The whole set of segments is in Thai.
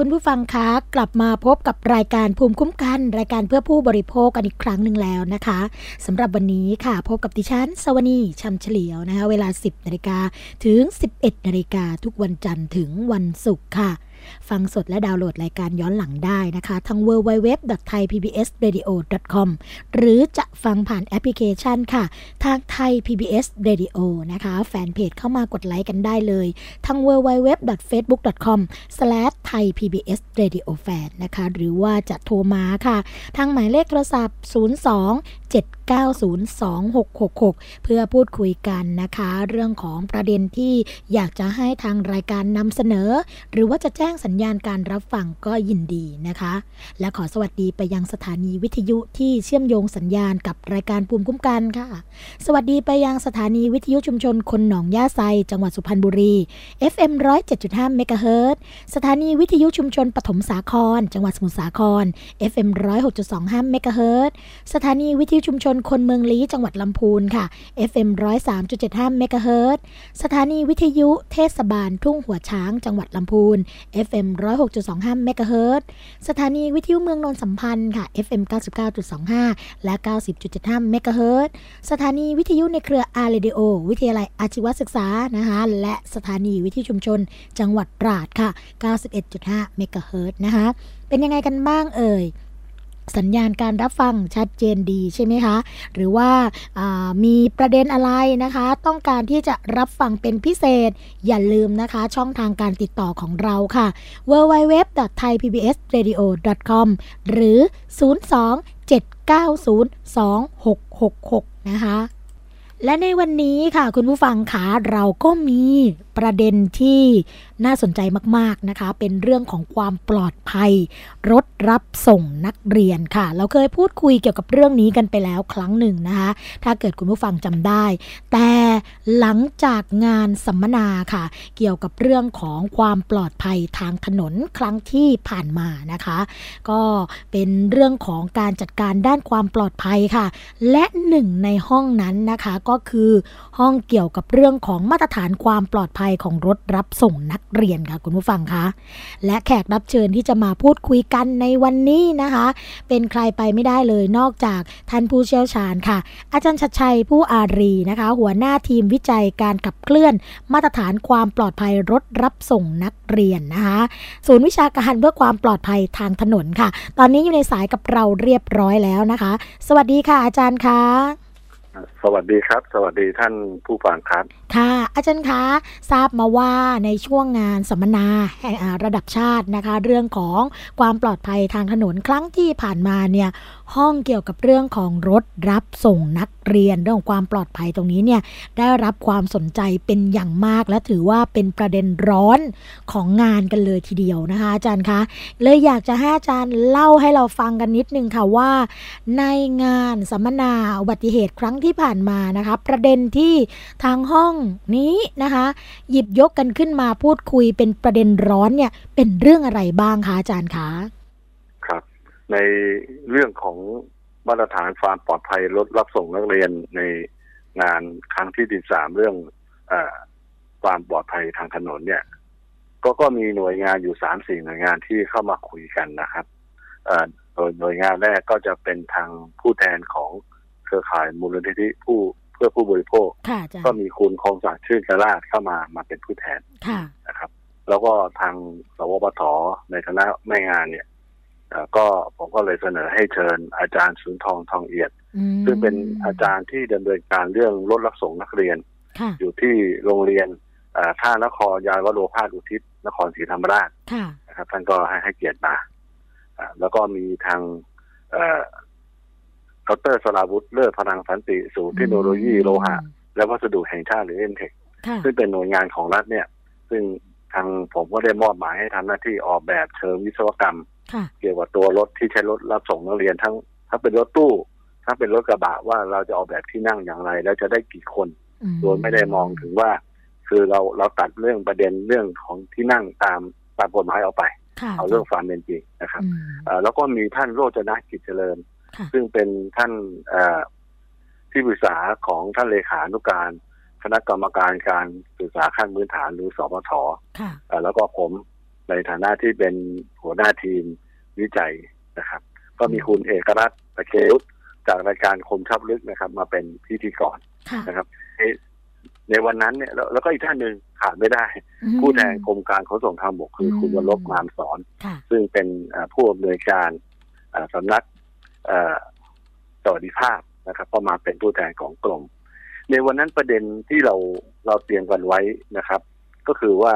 คุณผู้ฟังคะกลับมาพบกับรายการภูมิคุ้มกัน รายการเพื่อผู้บริโภคกันอีกครั้งหนึ่งแล้วนะคะสำหรับวันนี้ค่ะ พบกับดิฉันสวนีชำเฉลียวนะคะ เวลา 10นาฬิกาถึง 11นาฬิกาทุกวันจันทร์ถึงวันศุกร์ค่ะ ฟังสดและดาวน์โหลดรายการย้อนหลังได้นะคะทาง www.thaipbsradio.com หรือจะฟังผ่านแอปพลิเคชันค่ะ ทางไทย PBS Radio นะคะ แฟนเพจเข้ามากดไลค์กันได้เลยทาง www.facebook.com/thaipbsradiofan นะคะหรือว่าจะโทรมาค่ะ ทางหมายเลขโทรศัพท์ 02 7 902-666 เพื่อพูดคุยกันนะคะ เรื่องของประเด็นที่อยากจะให้ทางรายการนำเสนอ หรือว่าจะแจ้งสัญญาณการรับฟังก็ยินดีนะคะ และขอสวัสดีไปยังสถานีวิทยุที่เชื่อมโยงสัญญาณกับรายการภูมิคุ้มกันค่ะ สวัสดีไปยังสถานีวิทยุชุมชนคนหนองย่าไซ จังหวัดสุพรรณบุรี FM 107.5เมกะเฮิรตสถานีวิทยุชุมชนปฐมสาคร จังหวัดสมุทรสาคร FM 106.25เมกะเฮิรตสถานีวิทยุชุมชนคนเมืองลี้จังหวัดลำพูนค่ะ FM 103.75เมกะเฮิรตสถานีวิทยุเทศบาลทุ่งหัวช้าง จังหวัดลำพูน FM 106.25 เมกะเฮิรตสถานีวิทยุเมืองนนสัมพันธ์ค่ะ FM 99.25 และ 90.75 เมกะเฮิรตสถานีวิทยุในเครืออาร์เรดิโอวิทยาลัยอาชีวศึกษานะคะและสถานีวิทยุชุมชน จังหวัดตราดค่ะ 91.5 เมกะเฮิรตนะคะเป็นยังไงกันบ้างเอ่ย สัญญาณการรับฟังชัดเจนดีใช่ไหมคะ หรือว่ามีประเด็นอะไรนะคะ ต้องการที่จะรับฟังเป็นพิเศษ อย่าลืมนะคะช่องทางการติดต่อของเราค่ะ www.thaipbsradio.com หรือ 02 790 2666 นะคะและในวันนี้ค่ะคุณผู้ฟังคะเราก็มีประเด็นที่ น่าสนใจมากๆนะคะ เป็นเรื่องของความปลอดภัย รถรับส่งนักเรียนค่ะ เราเคยพูดคุยเกี่ยวกับเรื่องนี้กันไปแล้วครั้งหนึ่งนะคะ ถ้าเกิดคุณผู้ฟังจำได้ แต่หลังจากงานสัมมนาค่ะ เกี่ยวกับเรื่องของความปลอดภัยทางถนนครั้งที่ผ่านมานะคะ ก็เป็นเรื่องของการจัดการด้านความปลอดภัยค่ะ และหนึ่งในห้องนั้นนะคะก็คือห้องเกี่ยวกับเรื่องของมาตรฐานความปลอดภัยของรถรับส่งนักเรียนค่ะคุณผู้ฟังคะ และแขกรับเชิญที่จะมาพูดคุยกันในวันนี้นะคะ เป็นใครไปไม่ได้เลยนอกจากท่านผู้เชี่ยวชาญค่ะ อาจารย์ชัดชัยผู้อารีนะคะ หัวหน้าทีมวิจัยการขับเคลื่อน มาตรฐานความปลอดภัยรถรับส่งนักเรียนนะคะ ศูนย์วิชาการเพื่อความปลอดภัยทางถนนค่ะ ตอนนี้อยู่ในสายกับเราเรียบร้อยแล้วนะคะ สวัสดีค่ะอาจารย์คะ สวัสดีครับ สวัสดีท่านผู้ฟังครับ ค่ะ อาจารย์คะทราบมาว่าในช่วงงานสัมมนาแห่งอ่าระดับชาตินะคะ เรื่องของความปลอดภัยทางถนนครั้งที่ผ่านมาเนี่ยห้องเกี่ยวกับเรื่องของรถรับส่งนัก เรียนเรื่องของความปลอดภัยตรงนี้เนี่ยได้รับความสนใจเป็นอย่างมาก และถือว่าเป็นประเด็นร้อนของงานกันเลยทีเดียวนะคะอาจารย์คะเลยอยากจะให้อาจารย์เล่าให้เราฟังกันนิดนึงค่ะว่า ในงานสัมมนาอุบัติเหตุครั้งที่ผ่านมานะคะ ประเด็นที่ทางห้องนี้นะคะ หยิบยกกันขึ้นมาพูดคุยเป็นประเด็นร้อนเนี่ยเป็นเรื่องอะไรบ้างคะอาจารย์คะครับ ในเรื่องของ มาตรฐานความปลอดภัยรถรับส่งนักเรียนในงานครั้งที่ดีสามเรื่องเออความปลอดภัยทางถนนเนี่ย ก็ก็มีหน่วยงานอยู่สามสี่หน่วยงานที่เข้ามาคุยกันนะครับเอ่อโดยหน่วยงานแรกก็จะเป็นทางผู้แทนของเครือข่ายมูลนิธิผู้เพื่อผู้บริโภคค่ะอาจารย์ก็มีคุณคงศักดิ์ชื่นกราชเข้ามามาเป็นผู้แทนค่ะนะครับ แล้วก็ทางสวปทในคณะแม่งานเนี่ยเอ่อ ก็ผมก็เลยเสนอให้เชิญอาจารย์สุนทองทองเอียดอืมซึ่งเป็นอาจารย์ที่ดำเนินการเรื่องรถรับส่งนักเรียนค่ะอยู่ที่โรงเรียนเอ่อท่านครยายวโรภาสอุทิศนครศรีธรรมราชค่ะนะครับท่านก็ให้ให้เกียรติมาอ่าแล้วก็มีทางเอ่อดรสราวุฒิเลิศพลังสันติศูนย์เทคโนโลยีโลหะ และวัสดุแห่งชาติหรือเอ็นเทคค่ะซึ่งเป็นหน่วยงานของรัฐเนี่ย ซึ่งทางผมก็ได้มอบหมายให้ทำหน้าที่ออกแบบเชิงวิศวกรรมค่ะ เกี่ยวกับตัวรถที่ใช้รถรับส่งนักเรียนทั้ง ถ้าเป็นรถตู้ ถ้าเป็นรถกระบะว่าเราจะออกแบบที่นั่งอย่างไร แล้วจะได้กี่คนอืมโดยไม่ได้มองถึงว่า คือเราเราตัดเรื่องประเด็นเรื่องของที่นั่งตามตามกฎหมายออกไปค่ะเอาเรื่องความเป็นจริงนะครับอืมเอ่อแล้วก็มีท่านโรจนะกิจเจริญค่ะซึ่งเป็นท่านเอ่อที่ปรึกษาของท่านเลขานุการคณะกรรมการการศึกษาขั้นพื้นฐานหรือสปทค่ะเอ่อแล้วก็ผม ในฐานะที่เป็นหัวหน้าทีมวิจัยนะครับ ก็มีคุณเอกรัตน์ตะเคอุตจากรายการคมชับลึกนะครับ มาเป็นพิธีกรค่ะนะครับในในวันนั้นเนี่ยแล้วแล้วก็อีกท่านหนึ่งขาดไม่ได้อืมผู้แทนกรมการขนส่งทางบกคืออมคุณวรบงามสอนค่ะซึ่งเป็นเอ่อผู้อำนวยการเอ่อสำนักเอ่อสวัสดิภาพนะครับ ก็มาเป็นผู้แทนของกรมในวันนั้นประเด็นที่เราเราเตรียมกันไว้นะครับ ก็คือว่า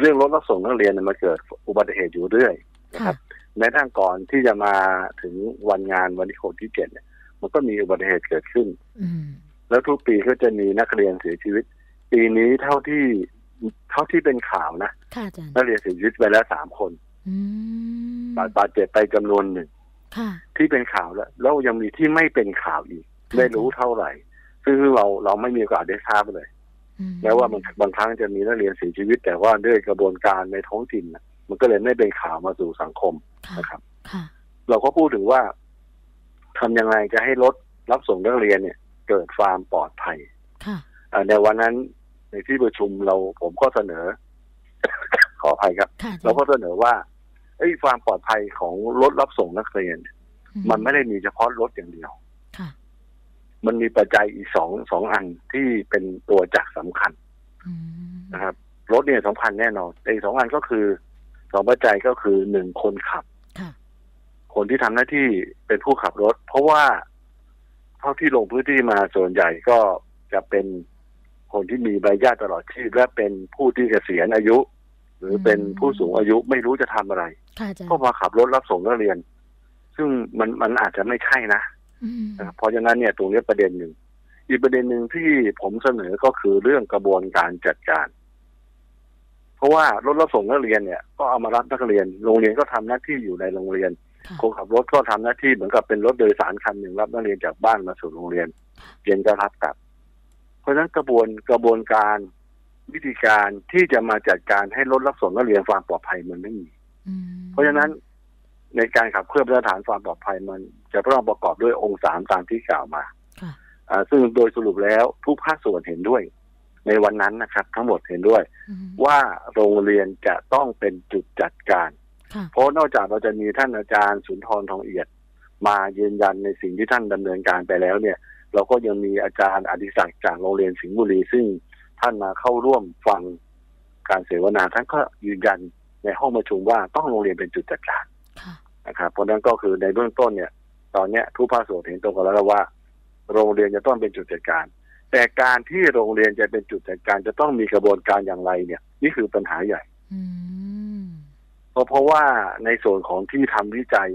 เรื่องรถรับส่งนักเรียนเนี่ยมันเกิดอุบัติเหตุอยู่เรื่อยนะคค่ะรับแม้ทั้งก่อนที่จะมาถึงวันงานวันที่หกที่เจ็ดเนี่ยมันก็มีอุบัติเหตุเกิดขึ้นอืมแล้วทุกปีก็จะมีนักเรียนเสียชีวิต ปีนี้เท่าที่เท่าที่เป็นข่าวนะค่ะอาจารย์นักเรียนเสียชีวิตไปแล้วสามคนอืมบาดบาดเจ็บไปจำนวนหนึ่งค่ะที่เป็นข่าวแล้ว แล้วยังมีที่ไม่เป็นข่าวอีกค่ะไม่รู้เท่าไหร่ ซึ่งเราเราไม่มีโอกาสได้ทราบเลยอื แม้ว่ามันบางครั้งจะมีนักเรียนเสียชีวิต แต่ว่าด้วยกระบวนการในท้องถิ่นน่ะมันก็เลยไม่เป็นข่าวมาสู่สังคมค่ะนะครับค่ะเราก็พูดถึงว่าทำยังไงจะให้รถรับส่งนักเรียนเนี่ย เกิดความปลอดภัยค่ะอ่าในวันนั้นในที่ประชุมเราผมก็เสนอ ขออภัยครับค่ะอาจารย์เราก็เสนอว่าไอ้ยความปลอดภัยของรถรับส่งนักเรียนอืมันไม่ได้มีเฉพาะรถอย่างเดียวค่ะ มันมีปัจจัยอีกสองสองอันที่เป็นตัวจักรสำคัญอืมนะครับ รถเนี่ยสำคัญแน่นอนแต่อีกสองอันก็คือสองปัจจัยก็คือหนึ่งคนขับค่ะคนที่ทำหน้าที่เป็นผู้ขับรถ เพราะว่าเท่าที่ลงพื้นที่มาส่วนใหญ่ก็จะเป็นคนที่มีใบญาติตลอดชีพและเป็นผู้ที่เกษียณอายุ หรือเป็นผู้สูงอายุไม่รู้จะทำอะไรค่ะอาจารย์ก็มาขับรถรับส่งนักเรียน ซึ่งมันมันอาจจะไม่ใช่นะอืมนะครับ เพราะฉะนั้นเนี่ยตรงนี้ประเด็นหนึ่งอีกประเด็นหนึ่งที่ผมเสนอก็คือเรื่องกระบวนการจัดการ เพราะว่ารถรับส่งนักเรียนเนี่ย ก็เอามารับนักเรียน โรงเรียนก็ทำหน้าที่อยู่ในโรงเรียนค่ะคนขับรถก็ทำหน้าที่เหมือนกับเป็นรถโดยสารคันหนึ่งรับนักเรียนจากบ้านมาสู่โรงเรียนเรียนก็รับกลับ เพราะฉะนั้นกระบวนกระบวนการวิธีการที่จะมาจัดการให้รถรับส่งนักเรียนความปลอดภัยมันไม่มีอืมเพราะฉะนั้น ในการขับเคลื่อนมาตรฐานความปลอดภัยมันจะต้องประกอบด้วยองค์สามตามที่กล่าวมาค่ะอ่าซึ่งโดยสรุปแล้วทุกภาคส่วนเห็นด้วย ในวันนั้นนะครับ ทั้งหมดเห็นด้วยอืมว่าโรงเรียนจะต้องเป็นจุดจัดการค่ะเพราะนอกจากเราจะมีท่านอาจารย์สุนทรทองเอียด มายืนยันในสิ่งที่ท่านดำเนินการไปแล้วเนี่ย เราก็ยังมีอาจารย์อดิศักดิ์จากโรงเรียนสิงห์บุรีซึ่งท่านมาเข้าร่วมฟังการเสวนาท่านก็ยืนยันในห้องประชุมว่าต้องโรงเรียนเป็นจุดจัดการค่ะ นะครับเพราะฉะนั้นก็คือในเบื้องต้นเนี่ย ตอนเนี้ยทุกภาคส่วนเห็นตรงกันแล้วว่า โรงเรียนจะต้องเป็นจุดจัดการ แต่การที่โรงเรียนจะเป็นจุดจัดการจะต้องมีกระบวนการอย่างไรเนี่ย นี่คือปัญหาใหญ่อืมเพราะเพราะว่าในส่วนของที่ทำวิจัย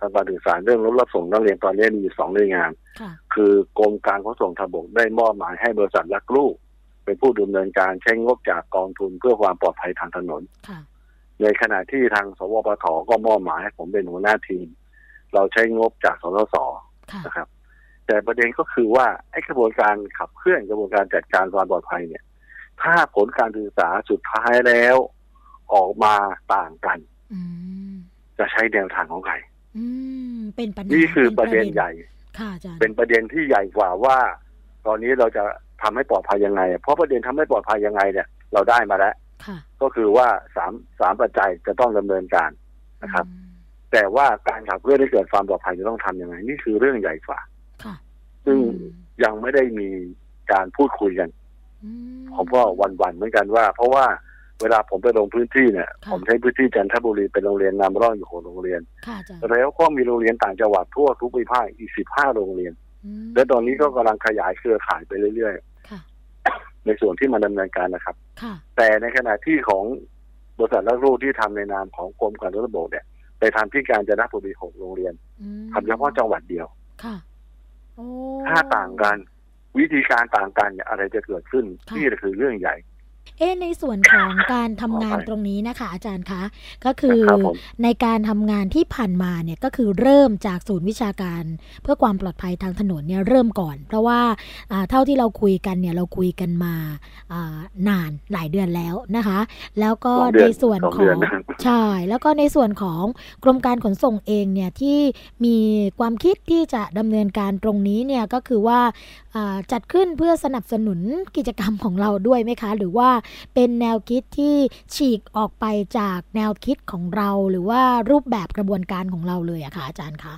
ทางการศึกษาเรื่องรถรับส่งนักเรียนตอนนี้มีอยู่สองหน่วยงานค่ะคือกรมการขนส่งทางบกได้มอบหมายให้บริษัทลักลูกเป็นผู้ดำเนินการใช้งบจากกองทุนเพื่อความปลอดภัยทางถนนค่ะ ในขณะที่ทางสวปทก็มอบหมายให้ผมเป็นหัวหน้าทีม เราใช้งบจากสสสค่ะนะครับ แต่ประเด็นก็คือว่าไอ้กระบวนการขับเคลื่อนกระบวนการจัดการความปลอดภัยเนี่ย ถ้าผลการศึกษาสุดท้ายแล้วออกมาต่างกันอืมจะใช้แนวทางของใครอืมเป็นปัญหานี่คือป็ประเด็นใหญ่ค่ะอาจารย์เป็นประเด็นที่ใหญ่กว่าว่า ตอนนี้เราจะทำให้ปลอดภัยยังไง เพราะประเด็นทำให้ปลอดภัยยังไงเนี่ย เราได้มาแล้วค่ะ ก็คือว่าสามสามปัจจัยจะต้องดำเนินการนะครับอืมแต่ว่าการขับเคลื่อนให้เกิดความปลอดภัยจะต้องทำยังไง นี่คือเรื่องใหญ่กว่าค่ะซึ่งอืมยังไม่ได้มีการพูดคุยกันอืมผมก็วันๆเหมือนกันว่า เพราะว่าเวลาผมไปลงพื้นที่เนี่ยค่ะผมใช้พื้นที่จันทบุรีเป็นโรงเรียนนำร่องอยู่หกโรงเรียนค่ะอาจารย์แล้วก็มีโรงเรียนต่างจังหวัดทั่วทุกภูมิภาคอีกสิบห้าโรงเรียนอืมและตอนนี้ก็กำลังขยายเครือข่ายไปเรื่อยค่ะๆ ในส่วนที่มันดำเนินการนะครับค่ะแต่ในขณะที่ของบริษัทลักลูกที่ทำในนามของกรมการรถระบบเนี่ยไปทำที่การจนบุรีหกโรงเรียนอืมทำเฉพาะจังหวัดเดียวค่ะโอ้ถ้าต่างกัน วิธีการต่างกันเนี่ยอะไรจะเกิดขึ้นค่ะนี่คือเรื่องใหญ่ เอ๊ะในส่วนของการทำงานขออภัยตรงนี้นะคะ อาจารย์คะก็คือครับผมในการทำงานที่ผ่านมาเนี่ยก็คือเริ่มจากศูนย์วิชาการ เพื่อความปลอดภัยทางถนนเนี่ยเริ่มก่อน เพราะว่าอ่าเท่าที่เราคุยกันเนี่ยเราคุยกันมาอ่านานหลายเดือนแล้วนะคะ แล้วก็สองเดืในอนส่วนสองขเดืออนงนะใช่แล้วก็ในส่วนของกรมการขนส่งเองเนี่ยที่มีความคิดที่จะดำเนินการตรงนี้เนี่ยก็คือว่าอ่าจัดขึ้นเพื่อสนับสนุนกิจกรรมของเราด้วยไหมคะ หรือว่าเป็นแนวคิดที่ฉีกออกไปจากแนวคิดของเราหรือว่ารูปแบบกระบวนการของเราเลยอะคะอาจารย์คะ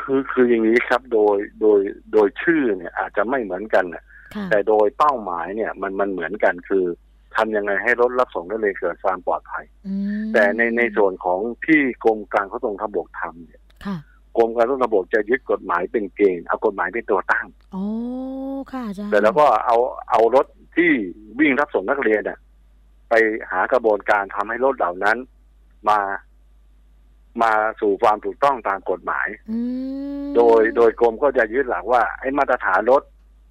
คือคืออย่างนี้ครับโดยโดยโดยชื่อเนี่ยอาจจะไม่เหมือนกันน่ะค่ะแต่โดยเป้าหมายเนี่ยมันมันเหมือนกันคือทำยังไงให้รถรับส่งนักเรียนเกิดความปลอดภัยอืมแต่ในในส่วนของที่กรมการขนส่งทางบกทำเนี่ยค่ะกรมการขนส่งทางบกจะยึดกฎหมายเป็นเกณฑ์เอากฎหมายเป็นตัวตั้งโอ้ค่ะอาจารย์แต่แล้วก็เอาเอารถ ที่วิ่งรับส่งนักเรียนน่ะไปหากระบวนการทำให้รถเหล่านั้น มามาสู่ความถูกต้องตามกฎหมายอืมโดยโดยกรมก็จะยึดหลักว่าไอ้มาตรฐานรถ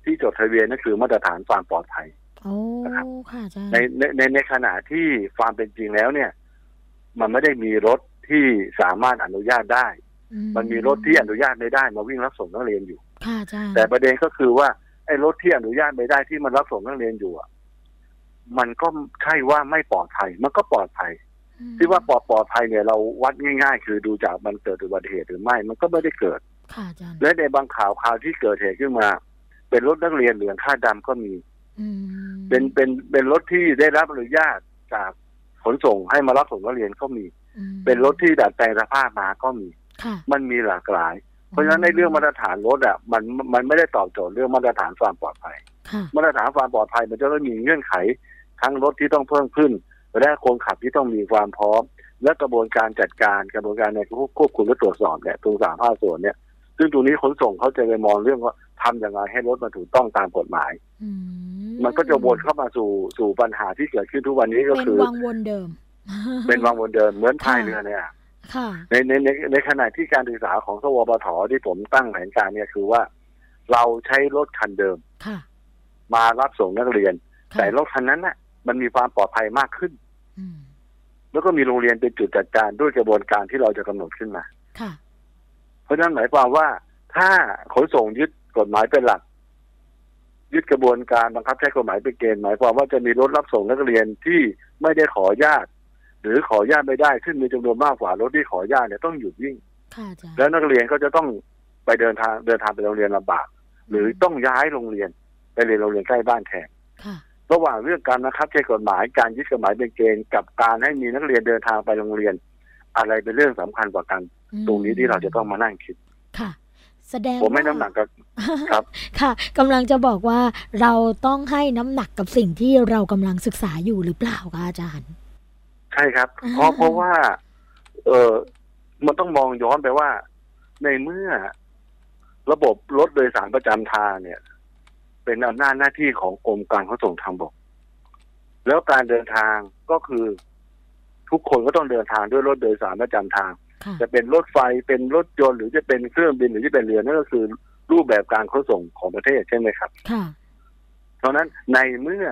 ที่จดทะเบียนนั่นคือมาตรฐานความปลอดภัยโอ้นะครับค่ะอาจารย์ในในในในขณะที่ความเป็นจริงแล้วเนี่ย มันไม่ได้มีรถที่สามารถอนุญาตได้อืมันมีรถที่อนุญาตไม่ได้มาวิ่งรับส่งนักเรียนอยู่ค่ะอาจารย์แต่ประเด็นก็คือว่า ไอ้รถที่อนุญาตไม่ได้ที่มันรับส่งนักเรียนอยู่อะมันก็ใช่ว่าไม่ปลอดภัย มันก็ปลอดภัยอืมที่ว่าปลอดปลอดภัยเนี่ยเราวัดง่าย ๆ คือดูจากมันเกิดอุบัติเหตุหรือไม่ มันก็ไม่ได้เกิดค่ะอาจารย์และในบางข่าวข่าวที่เกิดเหตุขึ้นมา เป็นรถนักเรียนเหลืองค่าดำก็มีอืมเป็นเป็นเป็นรถที่ได้รับอนุญาตจากขนส่งให้มารับส่งนักเรียนก็มีอืมเป็นรถที่ดัดแปลงสภาพมาก็มีค่ะมันมีหลากหลาย เพราะฉะนั้นในเรื่องมาตรฐานรถอะมันมันไม่ได้ตอบโจทย์เรื่องมาตรฐานความปลอดภัยค่ะมาตรฐานความปลอดภัยมันจะต้องมีเงื่อนไข ทั้งรถที่ต้องเพิ่มขึ้น และคนขับที่ต้องมีความพร้อม และกระบวนการจัดการกระบวนการในควบคุมและตรวจสอบเนี่ยตรงสามภาคส่วนเนี่ย ซึ่งตรงนี้ขนส่งเขาจะไปมองเรื่องว่าทำอย่างไรให้รถมันถูกต้องตามกฎหมายอืมันก็จะวนเข้ามาสู่สู่ปัญหาที่เกิดขึ้นทุกวันนี้ก็เป็นคือวังวนเดิม เป็นวังวนเดิมเหมือนพายค่ะเรือเนี่ยค่ะ ในในในในขณะที่การศึกษาของสวปทที่ผมตั้งแผนการเนี่ยคือว่า เราใช้รถคันเดิมค่ะมารับส่งนักเรียนค่ะแต่รถคันนั้นน่ะ มันมีความปลอดภัยมากขึ้นอืมแล้วก็มีโรงเรียนเป็นจุดจัดการด้วยกระบวนการที่เราจะกำหนดขึ้นมาค่ะเพราะฉะนั้นหมายความว่า ถ้าขนส่งยึดกฎหมายเป็นหลัก ยึดกระบวนการบังคับใช้กฎหมายเป็นเกณฑ์หมายความว่าจะมีรถรับส่งนักเรียนที่ไม่ได้ขออนุญาต หรือขออนุญาตไม่ได้ซึ่งมีจำนวนมากกว่ารถที่ขออนุญาตเนี่ยต้องหยุดวิ่งค่ะอาจารย์แล้วนักเรียนก็จะต้องไปเดินทางเดินทางไปโรงเรียนลำบาก หรือต้องย้ายโรงเรียนไปเรียนโรงเรียนใกล้บ้านแทนค่ะระหว่างเรื่องการนะครับใช้กฎหมายการยึดกฎหมายเป็นเกณฑ์กับการให้มีนักเรียนเดินทางไปโรงเรียน อะไรเป็นเรื่องสำคัญกว่ากันอืมตรงนี้ที่เราจะต้องมานั่งคิดค่ะแสดงผมไม่ว่าน้ำหนักกับครับค่ะกำลังจะบอกว่าเราต้องให้น้ำหนักกับสิ่งที่เรากำลังศึกษาอยู่หรือเปล่าคะอาจารย์ ใช่ครับ เพราะอ่าเพราะว่า เออมันต้องมองย้อนไปว่า ในเมื่อระบบรถโดยสารประจำทางเนี่ย เป็นอำนาจหน้าที่ของกรมการขนส่งทางบก แล้วการเดินทางก็คือ ทุกคนก็ต้องเดินทางด้วยรถโดยสารประจำทางค่ะจะเป็นรถไฟเป็นรถยนต์หรือจะเป็นเครื่องบินหรือจะเป็นเรือนั่นก็คือรูปแบบการขนส่งของประเทศใช่ไหมครับค่ะเพราะฉะนั้นในเมื่อ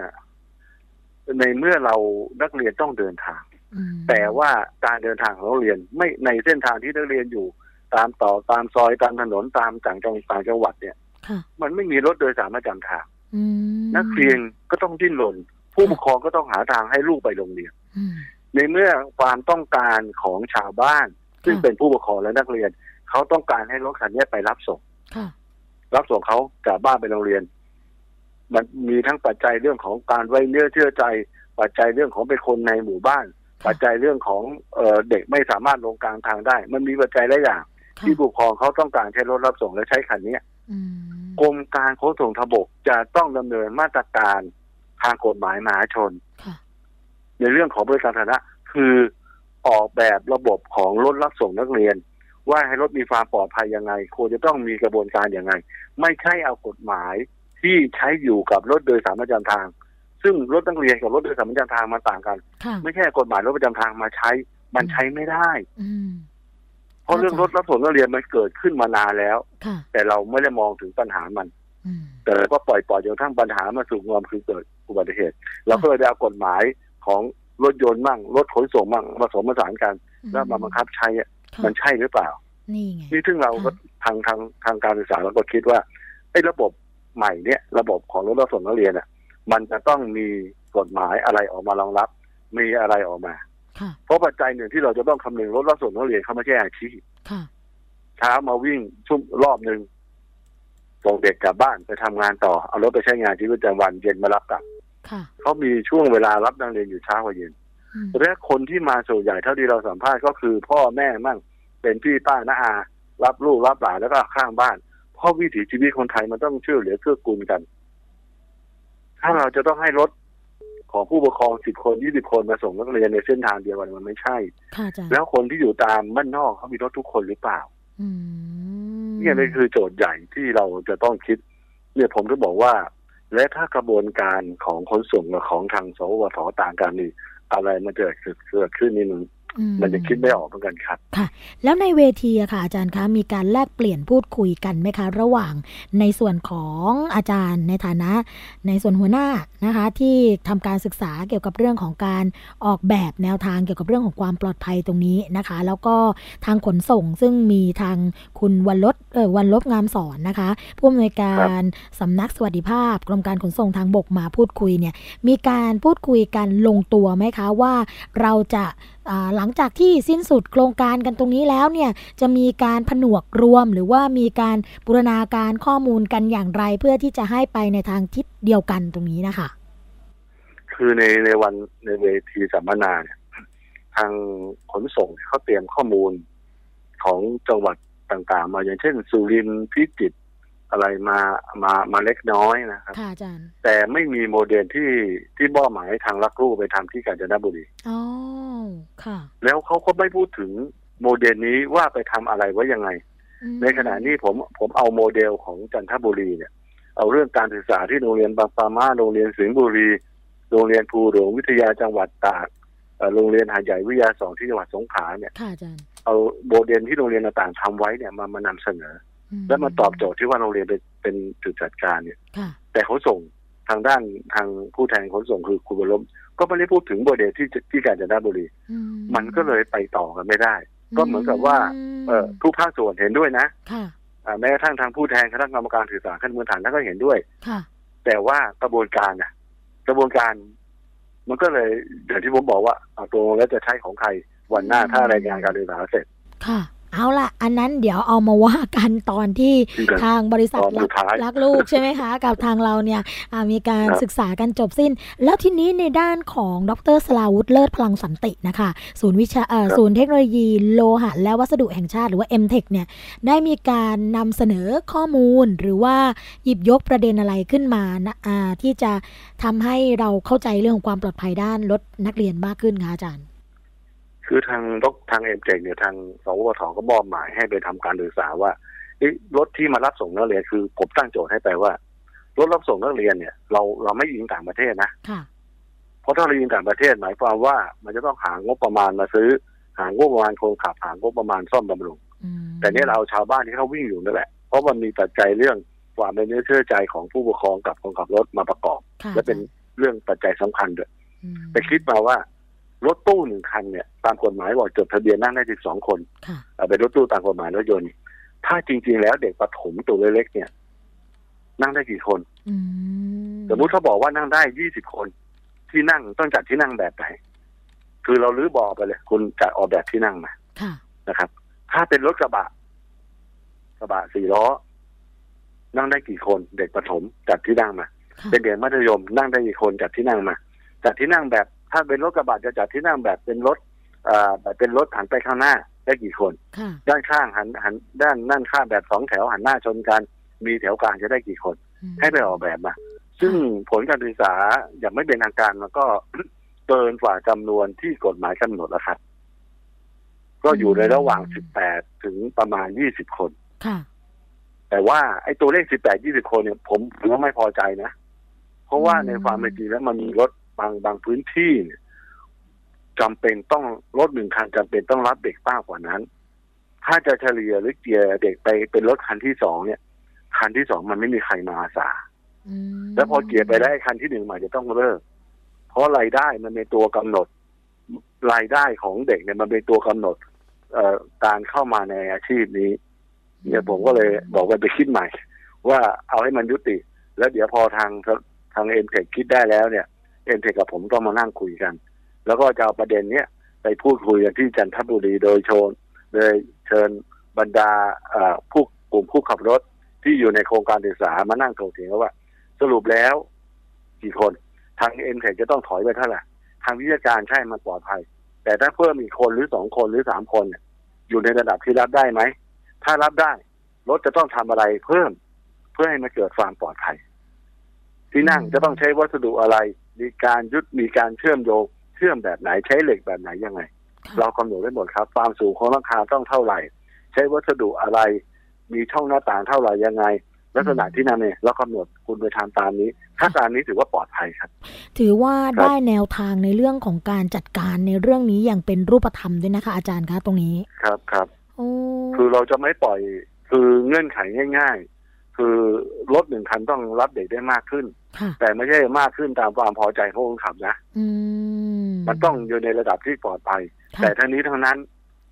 ในเมื่อเรานักเรียนต้องเดินทางอืม แต่ว่าการเดินทางของนักเรียนไม่ในเส้นทางที่นักเรียนอยู่ ตามต่อตามซอยตามถนนตามต่างจังต่างจังหวัดเนี่ยค่ะมันไม่มีรถโดยสารประจำทางอืมนักเรียนก็ต้องดิ้นรนผู้ปกครองก็ต้องหาทางให้ลูกไปโรงเรียนอืมในเมื่อความต้องการของชาวบ้าน ซึ่งค่ะเป็นผู้ปกครองและนักเรียน เขาต้องการให้รถคันนี้ไปรับส่งค่ะรับส่งเขาจากบ้านไปโรงเรียน มันมีทั้งปัจจัยเรื่องของการไว้เนื้อเชื่อใจ ปัจจัยเรื่องของเป็นคนในหมู่บ้านค่ะ ปัจจัยเรื่องของเออเด็กไม่สามารถลงกลางทางได้ มันมีปัจจัยหลายอย่างค่ะที่ผู้ปกครองเขาต้องการใช้รถรับส่งและใช้คันนี้อืมกรมการขนส่งทางบกจะต้องดำเนินมาตรการทางกฎหมายมหาชนค่ะในเรื่องของบริการสาธารณะคือออกแบบระบบของรถรับส่งนักเรียน ว่าให้รถมีความปลอดภัยยังไงควรจะต้องมีกระบวนการยังไง ไม่ใช่เอากฎหมายที่ใช้อยู่กับรถโดยสารประจำทาง ซึ่งรถนักเรียนกับรถโดยสารประจำทางมันต่างกันค่ะไม่ใช่กฎหมายรถประจำทางมาใช้ มันใช้ไม่ได้อืมเพราะเรื่องรถรับส่งนักเรียนมันเกิดขึ้นมานานแล้วค่ะแต่เราไม่ได้มองถึงปัญหามันอืมแต่เราก็ปล่อยปล่อยจนกระทั่งปัญหามาสู่งอมคือเกิดอุบัติเหตุเราก็เลยได้เอากฎหมายของรถยนต์มั่งรถขนส่งมั่งผสมผสานกัน แล้วมาบังคับใช้อะค่ะมันใช่หรือเปล่า นี่ไงนี่ซึ่งเราก็ทางทางทางการศึกษาเราก็คิดว่าไอ้ระบบใหม่เนี่ย ระบบของรถรับส่งนักเรียนอะ มันจะต้องมีกฎหมายอะไรออกมารองรับ มีอะไรออกมาค่ะเพราะปัจจัยหนึ่งที่เราจะต้องคำนึงรถรับส่งนักเรียนเขาไม่ใช่อาชีพค่ะเช้ามาวิ่งชุ่มรอบหนึ่งส่งเด็กกลับบ้านไปทำงานต่อ เอารถไปใช้งานชีวิตประจำวันเย็นมารับกลับค่ะเขามีช่วงเวลารับนักเรียนอยู่เช้ากับเย็นอืมและคนที่มาส่วนใหญ่เท่าที่เราสัมภาษณ์ก็คือ พ่อแม่มั่งเป็นพี่ป้าน้าอา รับลูกรับหลานแล้วก็ข้างบ้าน เพราะวิถีชีวิตคนไทยมันต้องช่วยเหลือเกื้อกูลกัน ถ้าเราจะต้องให้รถของผู้ปกครองสิบคนยี่สิบคนมาส่งนักเรียนในเส้นทางเดียวกันมันไม่ใช่ค่ะอาจารย์แล้วคนที่อยู่ตามบ้านนอกเขามีรถทุกคนหรือเปล่าอืมเนี่ยนี่คือโจทย์ใหญ่ที่เราจะต้องคิด เนี่ยผมก็บอกว่า และถ้ากระบวนการของขนส่งกับของทางสวทต่างกันนี่อะไรมันจะเกิดขึ้นนี่มันอื มันจะคิดไม่ออกเหมือนกันครับแล้วในเวทีอะค่ะ อาจารย์คะมีการแลกเปลี่ยนพูดคุยกันไหมคะ ระหว่างในส่วนของอาจารย์ในฐานะ ในส่วนหัวหน้านะคะ ที่ทำการศึกษาเกี่ยวกับเรื่องของการออกแบบแนวทางเกี่ยวกับเรื่องของความปลอดภัยตรงนี้นะคะ แล้วก็ทางขนส่งซึ่งมีทางคุณวันลบเออวันลบงามสอนนะคะผู้อำนวยการสำนักสวัสดิภาพกรมการขนส่งทางบกมาพูดคุยเนี่ยมีการพูดคุยกันลงตัวไหมคะว่าเราจะอ่า หลังจากที่สิ้นสุดโครงการกันตรงนี้แล้วเนี่ยจะมีการผนวกรวม หรือว่ามีการบูรณาการข้อมูลกันอย่างไร เพื่อที่จะให้ไปในทางทิศเดียวกันตรงนี้นะคะคือในในวันในเวทีสัมมนาเนี่ยทางขนส่งเขาเตรียมข้อมูลของจังหวัดต่างๆ มาอย่างเช่น สุรินทร์พิจิตรอะไรมามามาเล็กน้อยนะครับค่ะอาจารย์แต่ไม่มีโมเดลที่ที่บ้อหมายให้ทางลักลูกไปทำที่กาญจนบุรีอ๋อ ค่ะ แล้วเขาก็ไม่พูดถึงโมเดลนี้ว่าไปทำอะไรไว้ยังไงอืมในขณะนี้ผมผมเอาโมเดลของจันทบุรีเนี่ย เอาเรื่องการศึกษาที่โรงเรียนบางปลาม้าโรงเรียนสิงห์บุรี โรงเรียนภูหลวงวิทยาจังหวัดตากเอ่อโรงเรียนหาดใหญ่วิทยาสองที่จังหวัดสงขลาเนี่ยค่ะอาจารย์เอาโมเดลที่โรงเรียนต่างๆทำไว้เนี่ยมามานำเสนออืและมาตอบโจทย์ที่ว่าโรงเรียนไปเป็นจุดจัดการเนี่ยค่ะแต่เขาส่งทางด้านทางผู้แทนขนส่งคือคุณบรม ก็ไม่ได้พูดถึงบริเวณที่ที่กาญจนบุรีอืมันก็เลยไปต่อกันไม่ได้ ก็เหมือนกับว่า เออทุกภาคส่วนเห็นด้วยนะค่ะอ่าแม้กระทั่งทางผู้แทนคณะกรรมการสื่อสารขั้นพื้นฐานท่านก็เห็นด้วยค่ะแต่ว่ากระบวนการน่ะกระบวนการ มันก็เลยอย่างที่ผมบอกว่าเอาตัวแล้วจะใช้ของใครวันหน้าอืมถ้ารายงานการศึกษาเสร็จค่ะ เอาล่ะ อันนั้นเดี๋ยวเอามาว่ากันตอนที่ที่กันทางบริษัทตอนสุรัดท้ายรักลูกใช่ไหมคะ กับทางเราเนี่ยอ่ามีการครับศึกษากันจบสิ้น แล้วทีนี้ในด้านของดรสลาวุธเลิศพลังสันตินะคะ ศูนย์วิชาเอ่อศูนย์เทคโนโลยีโลหะและวัสดุแห่งชาติหรือว่า m t e c h เนี่ยได้มีการนำเสนอข้อมูลหรือว่าหยิบยกประเด็นอะไรขึ้นมานะอ่าที่จะทำให้เราเข้าใจเรื่องของความปลอดภัยด้านรถนักเรียนมากขึ้นคะอาจารย์ คือทางดกทางเอ็มเจเนี่ยทางสวทก็มอบหมายให้ไปทำการศึกษาว่าเอ๊ะรถที่มารับส่งนักเรียนคือผมตั้งโจทย์ให้ไปว่ารถรับส่งนักเรียนเนี่ยเราเราไม่ยิงต่างประเทศนะค่ะเพราะถ้าเรายิงต่างประเทศหมายความว่ามันจะต้องหางบประมาณมาซื้อ หางบประมาณคนขับหางบประมาณซ่อมบำรุงอืมแต่เนี่ยเราเอาชาวบ้านที่เขาวิ่งอยู่นั่นแหละ เพราะมันมีปัจจัยเรื่องความเป็นเนื้อเชื่อใจของผู้ปกครองกับคนขับรถมาประกอบค่ะและเป็นเรื่องปัจจัยสำคัญด้วยอืมไปคิดมาว่า รถตู้หนึ่งคันเนี่ยตามกฎหมายบอกจดทะเบียนนั่งได้สิบสองคนค่ะเอ่อเป็นรถตู้ตามกฎหมายรถยนต์ ถ้าจริง ๆ แล้วเด็กประถมตัวเล็กๆเนี่ย นั่งได้กี่คนอืมสมมุติเขาบอกว่านั่งได้ยี่สิบคน ที่นั่งต้องจัดที่นั่งแบบไหนคือเราลื้อบอกไปเลย คุณจะออกแบบที่นั่งมาค่ะนะครับ ถ้าเป็นรถกระบะ กระบะสี่ล้อ นั่งได้กี่คน เด็กประถมจัดที่นั่งมาค่ะเป็นเด็กมัธยมนั่งได้กี่คนจัดที่นั่งมาจัดที่นั่งแบบ ถ้าเป็นรถกระบะจะจัดที่นั่งแบบเป็นรถอ่าแบบเป็นรถหันไปข้างหน้าได้กี่คนค่ะด้านข้างหันหันด้านด้านข้างแบบสองแถวหันหน้าชนกัน มีแถวกลางจะได้กี่คนอืมให้ไปออกแบบมาซึ่งผลการศึกษาอย่างไม่เป็นทางการมันก็เกินกว่าจำนวนที่กฎหมายกำหนดแล้วครับ ก็อยู่ในระหว่าง18ถึงประมาณ20คนค่ะแต่ว่าไอ้ตัวเลข18 20คนเนี่ยผมผมว่าไม่พอใจนะ เพราะว่าอืมในความเป็นจริงแล้วมันมีรถ บางบางพื้นที่เนี่ยจำเป็นต้องรถหนึ่งคันจำเป็นต้องรับเด็กมากกว่านั้น ถ้าจะเฉลี่ยหรือเกียร์เด็กไปเป็นรถคันที่สองเนี่ย คันที่สองมันไม่มีใครมาอาสาอืมแล้วพอเกียร์ไปได้วไอ้คันที่หนึ่งมันจะต้องเลิก เพราะรายได้มันเป็นตัวกำหนดรายได้ของเด็กเนี่ยมันเป็นตัวกำหนด เอ่อการเข้ามาในอาชีพนี้ เนี่ยผมก็เลยบอกว่าไปคิดใหม่ ว่าเอาให้มันยุติ แล้วเดี๋ยวพอทางทาง MTEC คิดได้แล้วเนี่ย MTEC กับผมต้องมานั่งคุยกัน แล้วก็จะเอาประเด็นเนี้ยไปพูดคุยกันที่จันทบุรีโดยโชนโดยเชิญบรรดาผู้กลุ่มผู้ขับรถที่อยู่ในโครงการศึกษามานั่งถกเถียงว่า สรุปแล้วกี่คนทาง MTEC จะต้องถอยไปเท่าไหร่ทางวิชาการใช่มันปลอดภัย แต่ถ้าเพิ่มอีกคนหรือสองคนหรือสามคนอยู่ในระดับที่รับได้ไหม ถ้ารับได้รถจะต้องทำอะไรเพิ่ม เพื่อให้มันเกิดความปลอดภัย ที่นั่งจะต้องใช้วัสดุอะไร มีการยึดมีการเชื่อมโยงเชื่อมแบบไหนใช้เหล็กแบบไหนยังไงค่ะเรากำหนดไว้หมดครับ ความสูงของหลังคาต้องเท่าไหร่ ใช้วัสดุอะไร มีช่องหน้าต่างเท่าไหร่ยังไง ลักษณะที่นั่นเนี่ยเรากำหนดคุณไปทำตามนี้ ถ้าตามนี้ถือว่าปลอดภัยครับ ถือว่าครับได้แนวทางในเรื่องของการจัดการในเรื่องนี้อย่างเป็นรูปธรรมด้วยนะคะ อาจารย์คะตรงนี้ครับครับโอ้คือเราจะไม่ปล่อยคือเงื่อนไขง่ายๆ คือรถหนึ่งคันต้องรับเด็กได้มากขึ้นค่ะแต่ไม่ใช่มากขึ้นตามความพอใจของคนขับนะอืมมันต้องอยู่ในระดับที่ปลอดภัยค่ะแต่ทั้งนี้ทั้งนั้น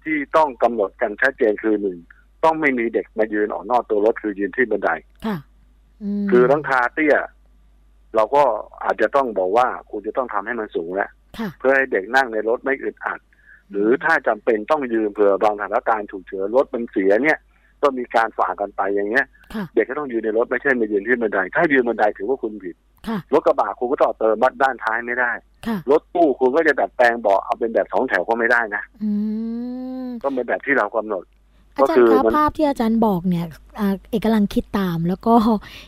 ที่ต้องกำหนดกันชัดเจนคือหนึ่งต้องไม่มีเด็กมายืนออกนอกตัวรถคือยืนที่บันไดค่ะมคือหลังคาเตี้ย เราก็อาจจะต้องบอกว่าคุณจะต้องทำให้มันสูงแล้วค่ะเพื่อให้เด็กนั่งในรถไม่อึดอัด หรือถ้าจำเป็นต้องยืนเผื่อบางสถานการณ์ฉุกเฉินรถมันเสียเนี่ย ก็มีการฝ่ากันไปอย่างเงี้ยค่ะเด็กก็ต้องยืนในรถไม่ใช่มายืนที่บันได ถ้ายืนบันไดถือว่าคุณผิดค่ะรถกระบะคุณก็ต่อเติมบัดด้านท้ายไม่ได้ค่ะรถตู้คุณก็จะดัดแปลงเบาะเอาเป็นแบบสองแถวก็ไม่ได้นะอืมต้องเป็นแบบที่เรากำหนดอาจารก็คืย์อคะมันภาพที่อาจารย์บอกเนี่ยอ่า เอกกำลังคิดตาม แล้วก็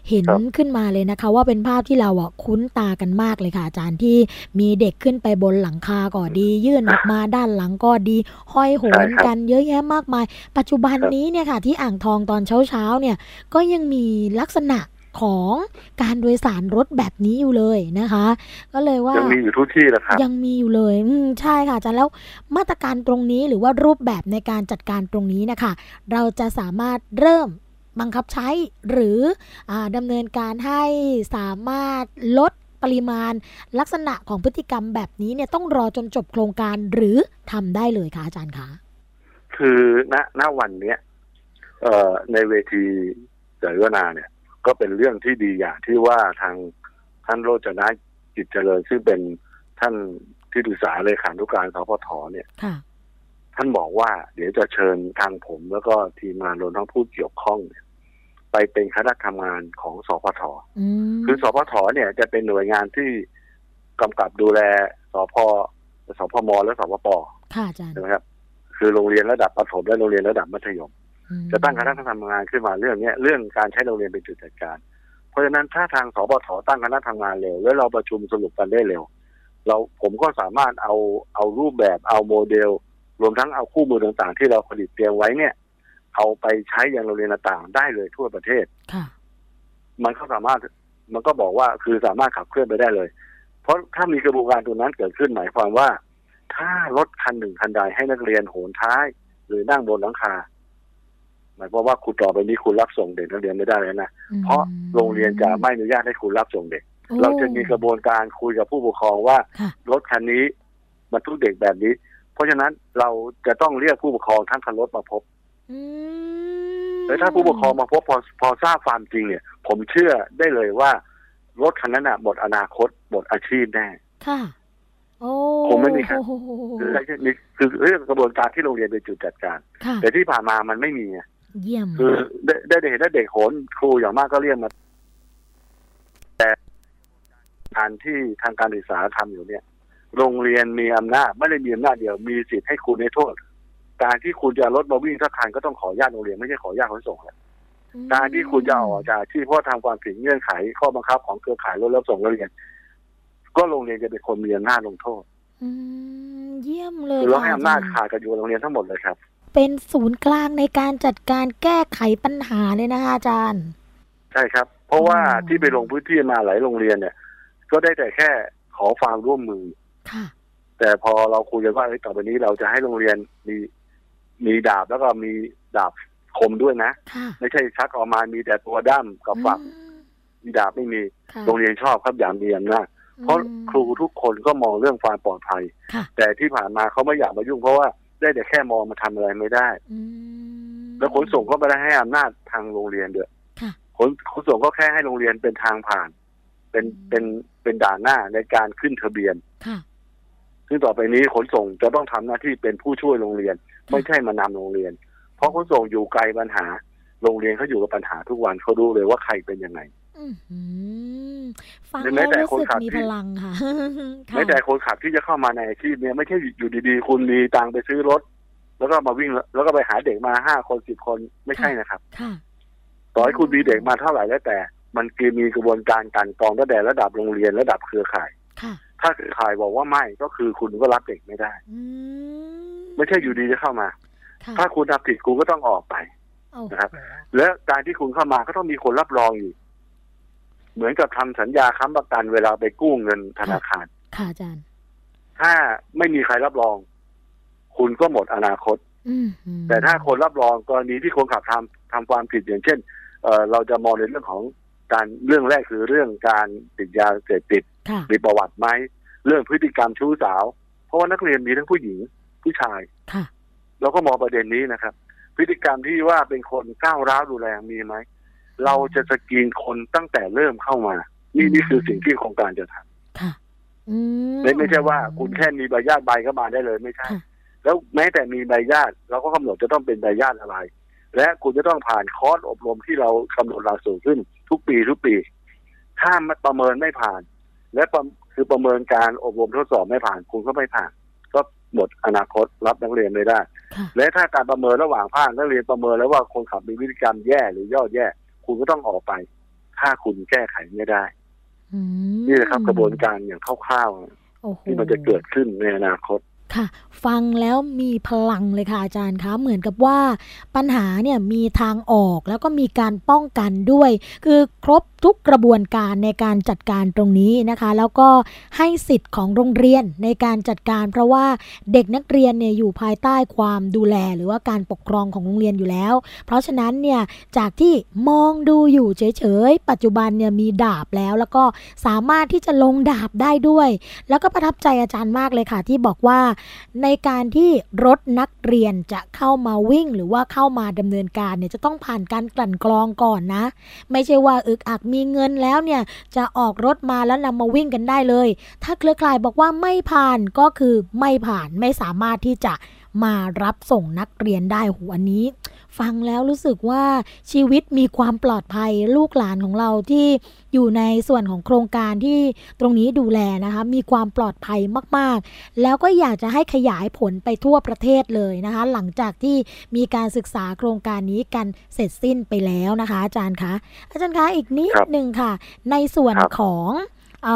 เห็นครับขึ้นมาเลยนะคะ ว่าเป็นภาพที่เราอะคุ้นตากันมากเลยค่ะ อาจารย์ที่มีเด็กขึ้นไปบนหลังคาก็ดี ยื่นออกมาด้านหลังก็ดี ห้อยโหนกันเยอะแยะมากมาย ปัจจุบันนี้เนี่ยค่ะ ที่อ่างทองตอนเช้าๆเนี่ยก็ยังมีลักษณะของการโดยสารรถแบบนี้อยู่เลยนะคะ ก็เลยว่ายังมีอยู่ทุกที่แหละครับยังมีอยู่เลยอืมใช่ค่ะอาจารย์แล้วมาตรการตรงนี้หรือว่ารูปแบบในการจัดการตรงนี้นะคะ เราจะสามารถเริ่ม บังคับใช้หรืออดำเนินการให้สามารถลดปริมาณลักษณะของพฤติกรรมแบบนี้เนี่ยต้องรอจนจบโครงการหรือทำได้เลยคะอาจารย์คะคือณณวันเนี้ยเอ่อในเวทีเสวนาเนี่ย ก็เป็นเรื่องที่ดีอย่างที่ว่าทางท่านโรจนะจิตเจริญซึ่งเป็นท่านที่ปรึกษาเลขานุการสพทเนี่ยค่ะท่านบอกว่าเดี๋ยวจะเชิญทางผมแล้วก็ทีมงานรวมทั้งผู้เกี่ยวข้องเนี่ย ไปเป็นคณะทำงานของสพทอืมคือสพทเนี่ยจะเป็นหน่วยงานที่กำกับดูแลสพสพมและสพปค่ะอาจารย์ใช่ไหมครับ คือโรงเรียนระดับประถมและโรงเรียนระดับมัธยมอืมจะตั้งคณะทำงานขึ้นมาเรื่องเนี้ยเรื่องการใช้โรงเรียนเป็นจุดจัดการ เพราะฉะนั้นถ้าทางสบทตั้งคณะทำงานเร็ว แล้วเราประชุมสรุปกันได้เร็ว เราผมก็สามารถเอาเอารูปแบบเอาโมเดล รวมทั้งเอาคู่มือต่างๆ ที่เราผลิตเตรียมไว้เนี่ย เอาไปใช้ยังโรงเรียนต่างๆ ได้เลยทั่วประเทศค่ะมันก็สามารถมันก็บอกว่าคือสามารถขับเคลื่อนไปได้เลย เพราะถ้ามีกระบวนการตัวนั้นเกิดขึ้นหมายความว่า ถ้ารถคันหนึ่งคันใดให้นักเรียนโหนท้าย หรือนั่งบนหลังคาหมายความว่าคุณต่อไปนี้คุณรับส่งเด็กนักเรียนไม่ได้แล้วนะอืมเพราะโรงเรียนจะไม่อนุญาตให้คุณรับส่งเด็กโอ้เราจะมีกระบวนการคุยกับผู้ปกครองว่าค่ะรถคันนี้บรรทุกเด็กแบบนี้ เพราะฉะนั้นเราจะต้องเรียกผู้ปกครองทั้งคันรถมาพบอืม แล้วถ้าผู้ปกครองมาพบพอพอทราบความจริงเนี่ย ผมเชื่อได้เลยว่ารถคันนั้นน่ะหมดอนาคตหมดอาชีพแน่ค่ะโอ้คงไม่มีครับโอ้โหคือนี่คือเรื่องกระบวนการที่โรงเรียนเป็นจุดจัดการค่ะแต่ที่ผ่านมามันไม่มีไงเยี่ยมคือได้ได้เห็นว่าเด็กโหนครูอย่างมากก็เรียกมา แต่การที่ทางการศึกษาทำอยู่เนี่ย โรงเรียนมีอำนาจไม่ได้มีอำนาจเดียวมีสิทธิ์ให้คุณในโทษ การที่คุณจะเอารถมาวิ่งสักคันก็ต้องขออนุญาตโรงเรียนไม่ใช่ขออนุญาตขนส่งแล้วการที่คุณจะออกจากอาชีพเพราะทำความผิดเงื่อนไขข้อบังคับของเครือข่ายรถรับส่งนักเรียน ก็โรงเรียนจะเป็นคนมีอำนาจลงโทษอืมเยี่ยมเลยคือเราให้ค่ะอำนาจจรย์ขาดกันอยู่กับโรงเรียนทั้งหมดเลยครับ เป็นศูนย์กลางในการจัดการแก้ไขปัญหาเลยนะคะอาจารย์ ใช่ครับ เพราะว่าอ๋อที่ไปลงพื้นที่มาหลายโรงเรียนเนี่ย ก็ได้แต่แค่ขอความร่วมมือค่ะแต่พอเราคุยกันว่าเอ้ยต่อไปนี้เราจะให้โรงเรียนมี มีดาบแล้วก็มีดาบคมด้วยนะ ค่ะ ไม่ใช่ชักออกมามีแต่ตัวด้ามกับฝักอืมมีดาบไม่มีค่ะโรงเรียนชอบครับอย่างมีอำนาจเพราะอืม ครูทุกคนก็มองเรื่องความปลอดภัย ค่ะ แต่ที่ผ่านมาเขาไม่อยากมายุ่งเพราะว่าได้แต่แค่มองมาทำอะไรไม่ได้ อืม แล้วขนส่งก็ไม่ได้ให้อำนาจทางโรงเรียนด้วยค่ะ ขนขนส่งก็แค่ให้โรงเรียนเป็นทางผ่าน เป็นอืมเป็นเป็นด่านหน้าในการขึ้นทะเบียน ค่ะ ซึ่งต่อไปนี้ขนส่งจะต้องทำหน้าที่เป็นผู้ช่วยโรงเรียน ไม่ใช่มานำโรงเรียน เพราะขนส่งอยู่ไกลปัญหา โรงเรียนเขาอยู่กับปัญหาทุกวันเขาดูเลยว่าใครเป็นยังไงอื้อหือฟังหรือแม้แล้วแต่รู้คนสึกขับมีที่พลังค่ะค่ะแม้แต่คนขับที่จะเข้ามาในอาชีพเนี่ยไม่ใช่อยู่ดีๆ คุณมีตังค์ไปซื้อรถ แล้วก็มาวิ่งแล้วก็ไปหาเด็กมาห้าคนสิบคนไม่ใช่นะครับค่ะต่อให้คุณมีเด็กมาเท่าไหร่แล้วแต่ มันคือมีกระบวนการกลันกรองตั้งแต่ระดับโรงเรียนระดับเครือข่ายค่ะถ้าเครือข่ายบอกว่าไม่ก็คือคุณก็รับเด็กไม่ได้อืม ไม่ใช่อยู่ดีจะเข้ามาค่ะถ้าคุณทำผิดคุณก็ต้องออกไปโอ้โหนะครับ และการที่คุณเข้ามาก็ต้องมีคนรับรองอยู่ เหมือนกับทำสัญญาค้ำประกันเวลาไปกู้เงินธนาคาร ค่ะอาจารย์ ถ้าไม่มีใครรับรอง คุณก็หมดอนาคตอืมอืมแต่ถ้าคนรับรองกรณีที่คนขับทำทำความผิดอย่างเช่นเอ่อเราจะมองในเรื่องของการเรื่องแรกคือเรื่องการติดยาเสพติดค่ะมีประวัติไหมเรื่องพฤติกรรมชู้สาว เพราะว่านักเรียนมีทั้งผู้หญิง ผู้ชายค่ะเราก็มองประเด็นนี้นะครับ พฤติกรรมที่ว่าเป็นคนก้าวร้าวรุนแรงมีไหมเราจะสกรีนคนตั้งแต่เริ่มเข้ามา นี่นี่คือสิ่งที่โครงการจะทค่ะอืมำไม่ไม่ใช่ว่าคุณแค่มีใบญาติใบก็มาได้เลยไม่ใช่ค่ะแล้วแม้แต่มีใบญาติเราก็กำหนดจะต้องเป็นใบญาติอะไร และคุณจะต้องผ่านคอร์สอบรมที่เรากำหนดหลักสูตรขึ้น ทุกปีทุกปี ถ้ามันประเมินไม่ผ่าน และประคือประเมินการอบรมทดสอบไม่ผ่าน คุณก็ไม่ผ่านก็ หมดอนาคตรับนักเรียนไม่ได้ค่ะและถ้าการประเมินระหว่างภาคนักเรียนประเมินแล้วว่าคนขับมีพฤติกรรมแย่หรือยอดแย่ คุณก็ต้องออกไป ถ้าคุณแก้ไขไม่ได้อืมนี่แหละครับกระบวนการอย่างคร่าวโอ้โหๆที่มันจะเกิดขึ้นในอนาคตค่ะ ฟังแล้วมีพลังเลยค่ะอาจารย์คะเหมือนกับว่าปัญหาเนี่ยมีทางออกแล้วก็มีการป้องกันด้วย คือครบ ทุกกระบวนการในการจัดการตรงนี้นะคะ แล้วก็ให้สิทธิ์ของโรงเรียนในการจัดการ เพราะว่าเด็กนักเรียนเนี่ยอยู่ภายใต้ความดูแล หรือว่าการปกครองของโรงเรียนอยู่แล้ว เพราะฉะนั้นเนี่ยจากที่มองดูอยู่เฉยๆปัจจุบันเนี่ยมีดาบแล้ว แล้วก็สามารถที่จะลงดาบได้ด้วย แล้วก็ประทับใจอาจารย์มากเลยค่ะ ที่บอกว่าในการที่รถนักเรียนจะเข้ามาวิ่ง หรือว่าเข้ามาดำเนินการเนี่ยจะต้องผ่านการกลั่นกรองก่อนนะ ไม่ใช่ว่าอึกอักมมีเงินแล้วเนี่ยจะออกรถมาแล้วนำมาวิ่งกันได้เลย ถ้าเครือข่ายบอกว่าไม่ผ่านก็คือไม่ผ่านไม่สามารถที่จะมารับส่งนักเรียนได้หัวนี้ ฟังแล้วรู้สึกว่าชีวิตมีความปลอดภัยลูกหลานของเราที่อยู่ในส่วนของโครงการที่ตรงนี้ดูแลนะคะมีความปลอดภัยมาก ๆ แล้วก็อยากจะให้ขยายผลไปทั่วประเทศเลยนะคะหลังจากที่มีการศึกษาโครงการนี้กันเสร็จสิ้นไปแล้วนะคะ อาจารย์คะอาจารย์คะอีกนิดครับหนึ่งค่ะ ในส่วนครับของเอ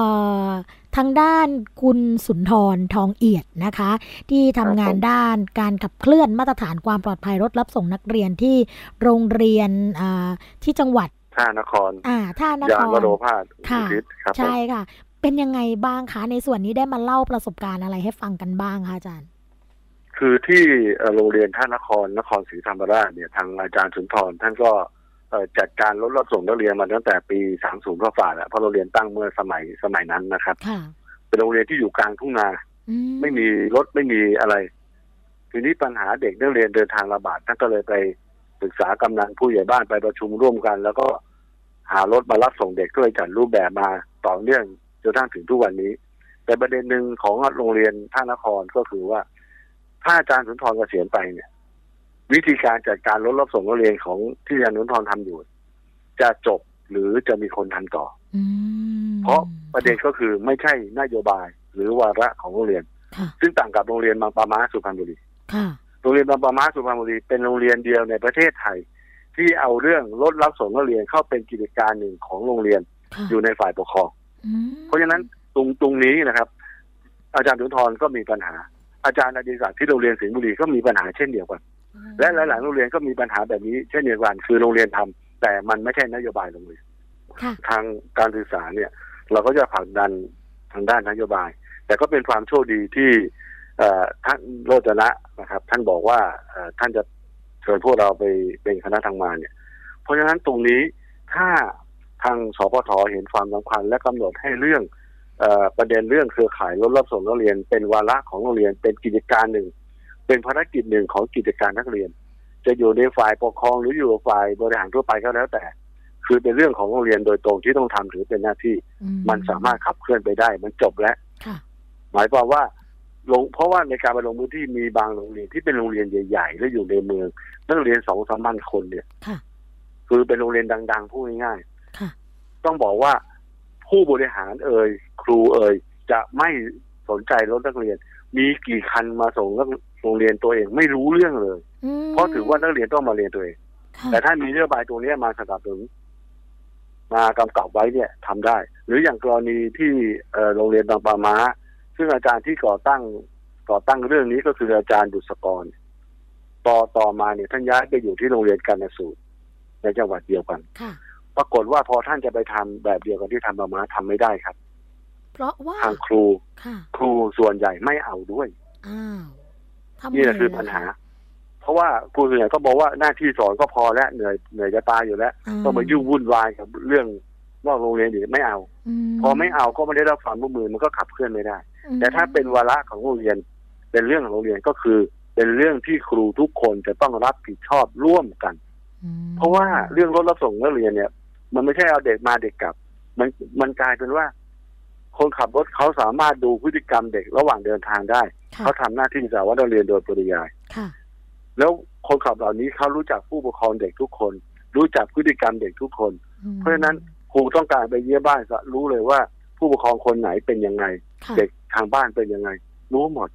อ ทางด้านคุณสุนทรทองเอียดนะคะ ที่ทำงานด้านการขับเคลื่อนมาตรฐานความปลอดภัยรถรับส่งนักเรียนที่โรงเรียนอ่าที่จังหวัดท่านคร อ่าท่านคยานวรโรพาสค่ะอุทิศครับผมใช่ค่ะ เป็นยังไงบ้างคะในส่วนนี้ได้มาเล่าประสบการณ์อะไรให้ฟังกันบ้างคะอาจารย์ คือที่เอ่อโรงเรียนท่านครนครศรีธรรมราชเนี่ยทางอาจารย์สุนทรท่านก็เอ่อ จัดการรถรับส่งนักเรียนมาตั้งแต่ปี 30ก็ฝ่าแล้วเพราะโรงเรียนตั้งเมื่อสมัยสมัยนั้นนะครับค่ะเป็นโรงเรียนที่อยู่กลางทุ่งนาอืไม่มีรถไม่มีอะไร ทีนี้ปัญหาเด็กนักเรียนเดินทางระบาดท่านก็เลยไปปรึกษากำนันผู้ใหญ่บ้านไปประชุมร่วมกัน แล้วก็หารถมารับส่งเด็กก็เลยจัดรูปแบบมาต่อเนื่องจนกระทั่งถึงทุกวันนี้ แต่ประเด็นหนึ่งของโรงเรียนท่านครก็คือว่า ถ้าอาจารย์สุนทรเกษียณไปเนี่ย วิธีการจัดการรถรับส่งนักเรียนของที่อาจารย์สุนทรทำอยู่ จะจบหรือจะมีคนทำต่ออืมเพราะประเด็นก็คือไม่ใช่นโยบาย หรือวาระของโรงเรียนค่ะซึ่งต่างกับโรงเรียนบางปะมาสุพรรณบุรีค่ะโรงเรียนบางปะมาสุพรรณบุรีเป็นโรงเรียนเดียวในประเทศไทย ที่เอาเรื่องรถรับส่งนักเรียนเข้าเป็นกิจการหนึ่งของโรงเรียนค่ะอยู่ในฝ่ายปกครองอืมเพราะฉะนั้นตรงตรงนี้นะครับ อาจารย์สุนทรก็มีปัญหา อาจารย์อดิศักดิ์ที่โรงเรียนสิงห์บุรีก็มีปัญหาเช่นเดียวกัน และหลาย ๆ โรงเรียนก็มีปัญหาแบบนี้เช่นเดียวกันคือโรงเรียนทำแต่มันไม่ใช่นโยบายโรงเรียนค่ะทางการศึกษาเนี่ย เราก็จะผลักดันทางด้านนโยบาย แต่ก็เป็นความโชคดีที่เอ่อท่านโรจนะนะครับ ท่านบอกว่าเอ่อท่านจะเชิญพวกเราไปเป็นคณะทำงานเนี่ย เพราะฉะนั้นตรงนี้ถ้าทางสพทเห็นความสำคัญและกำหนดให้เรื่องเออประเด็นเรื่องเครือข่ายรถรับส่งนักเรียน เป็นวาระของโรงเรียนเป็นกิจการหนึ่ง เป็นภารกิจหนึ่งของกิจการนักเรียน จะอยู่ในฝ่ายปกครองหรืออยู่ฝ่ายบริหารทั่วไปก็แล้วแต่ คือเป็นเรื่องของโรงเรียนโดยตรงที่ต้องทำถือเป็นหน้าที่อืมันสามารถขับเคลื่อนไปได้ มันจบแล้วค่ะหมายความว่าลงเพราะว่าในการไปลงพื้นที่มีบางโรงเรียนที่เป็นโรงเรียนใหญ่ ๆ และอยู่ในเมืองนักเรียนสองสามพันคนเนี่ยค่ะคือเป็นโรงเรียนดัง ๆ พูดง่ายค่ะๆต้องบอกว่าผู้บริหารเอ่ยครูเอ่ยจะไม่สนใจรถนักเรียน มีกี่คันมาส่งนัก โรงเรียนตัวเองไม่รู้เรื่องเลยอืมเพราะถือว่านักเรียนต้องมาเรียนตัวเองค่ะแต่ถ้ามีนโยบายตัวเนี้ยมาสนับสนุนมากำกับไว้เนี่ยทำได้ หรืออย่างกรณีที่เอ่อโรงเรียนบางปาม้าซึ่งอาจารย์ที่ก่อตั้งก่อตั้งเรื่องนี้ก็คืออาจารย์ดุษกร ต่อต่อมาเนี่ยท่านย้ายไปอยู่ที่โรงเรียนกาญสูตรในจังหวัดเดียวกันค่ะปรากฏว่าพอท่านจะไปทำแบบเดียวกันที่ทำบางม้าทำไม่ได้ครับ เพราะว่าทางครูค่ะครูส่วนใหญ่ไม่เอาด้วยอ้าวทำไม นี่แหละคือล่ะปัญหา เพราะว่าครูส่วนใหญ่ก็บอกว่าหน้าที่สอนก็พอแล้วเหนื่อยเหนื่อยจะตายอยู่แล้วต้องมายุ่งวุ่นวายกับเรื่องนอกโรงเรียนอีกไม่เอา พอไม่เอาก็ไม่ได้รับความร่วมมือมันก็ขับเคลื่อนไม่ได้อืมแต่ถ้าเป็นวาระของโรงเรียน เป็นเรื่องของโรงเรียนก็คือ เป็นเรื่องที่ครูทุกคนจะต้องรับผิดชอบร่วมกันอืมเพราะว่าเรื่องรถรับส่งนักเรียนเนี่ย มันไม่ใช่เอาเด็กมาเด็กกลับ มันมันกลายเป็นว่า คนขับรถเขาสามารถดูพฤติกรรมเด็กระหว่างเดินทางได้ค่ะเขาทำหน้าที่สารวัตรนักเรียนโดยปริยายค่ะแล้วคนขับเหล่านี้เขารู้จักผู้ปกครองเด็กทุกคน รู้จักพฤติกรรมเด็กทุกคนอืมเพราะฉะนั้นครูต้องการไปเยี่ยมบ้านจะรู้เลยว่า ผู้ปกครองคนไหนเป็นยังไงค่ะเด็กทางบ้านเป็นยังไง รู้หมด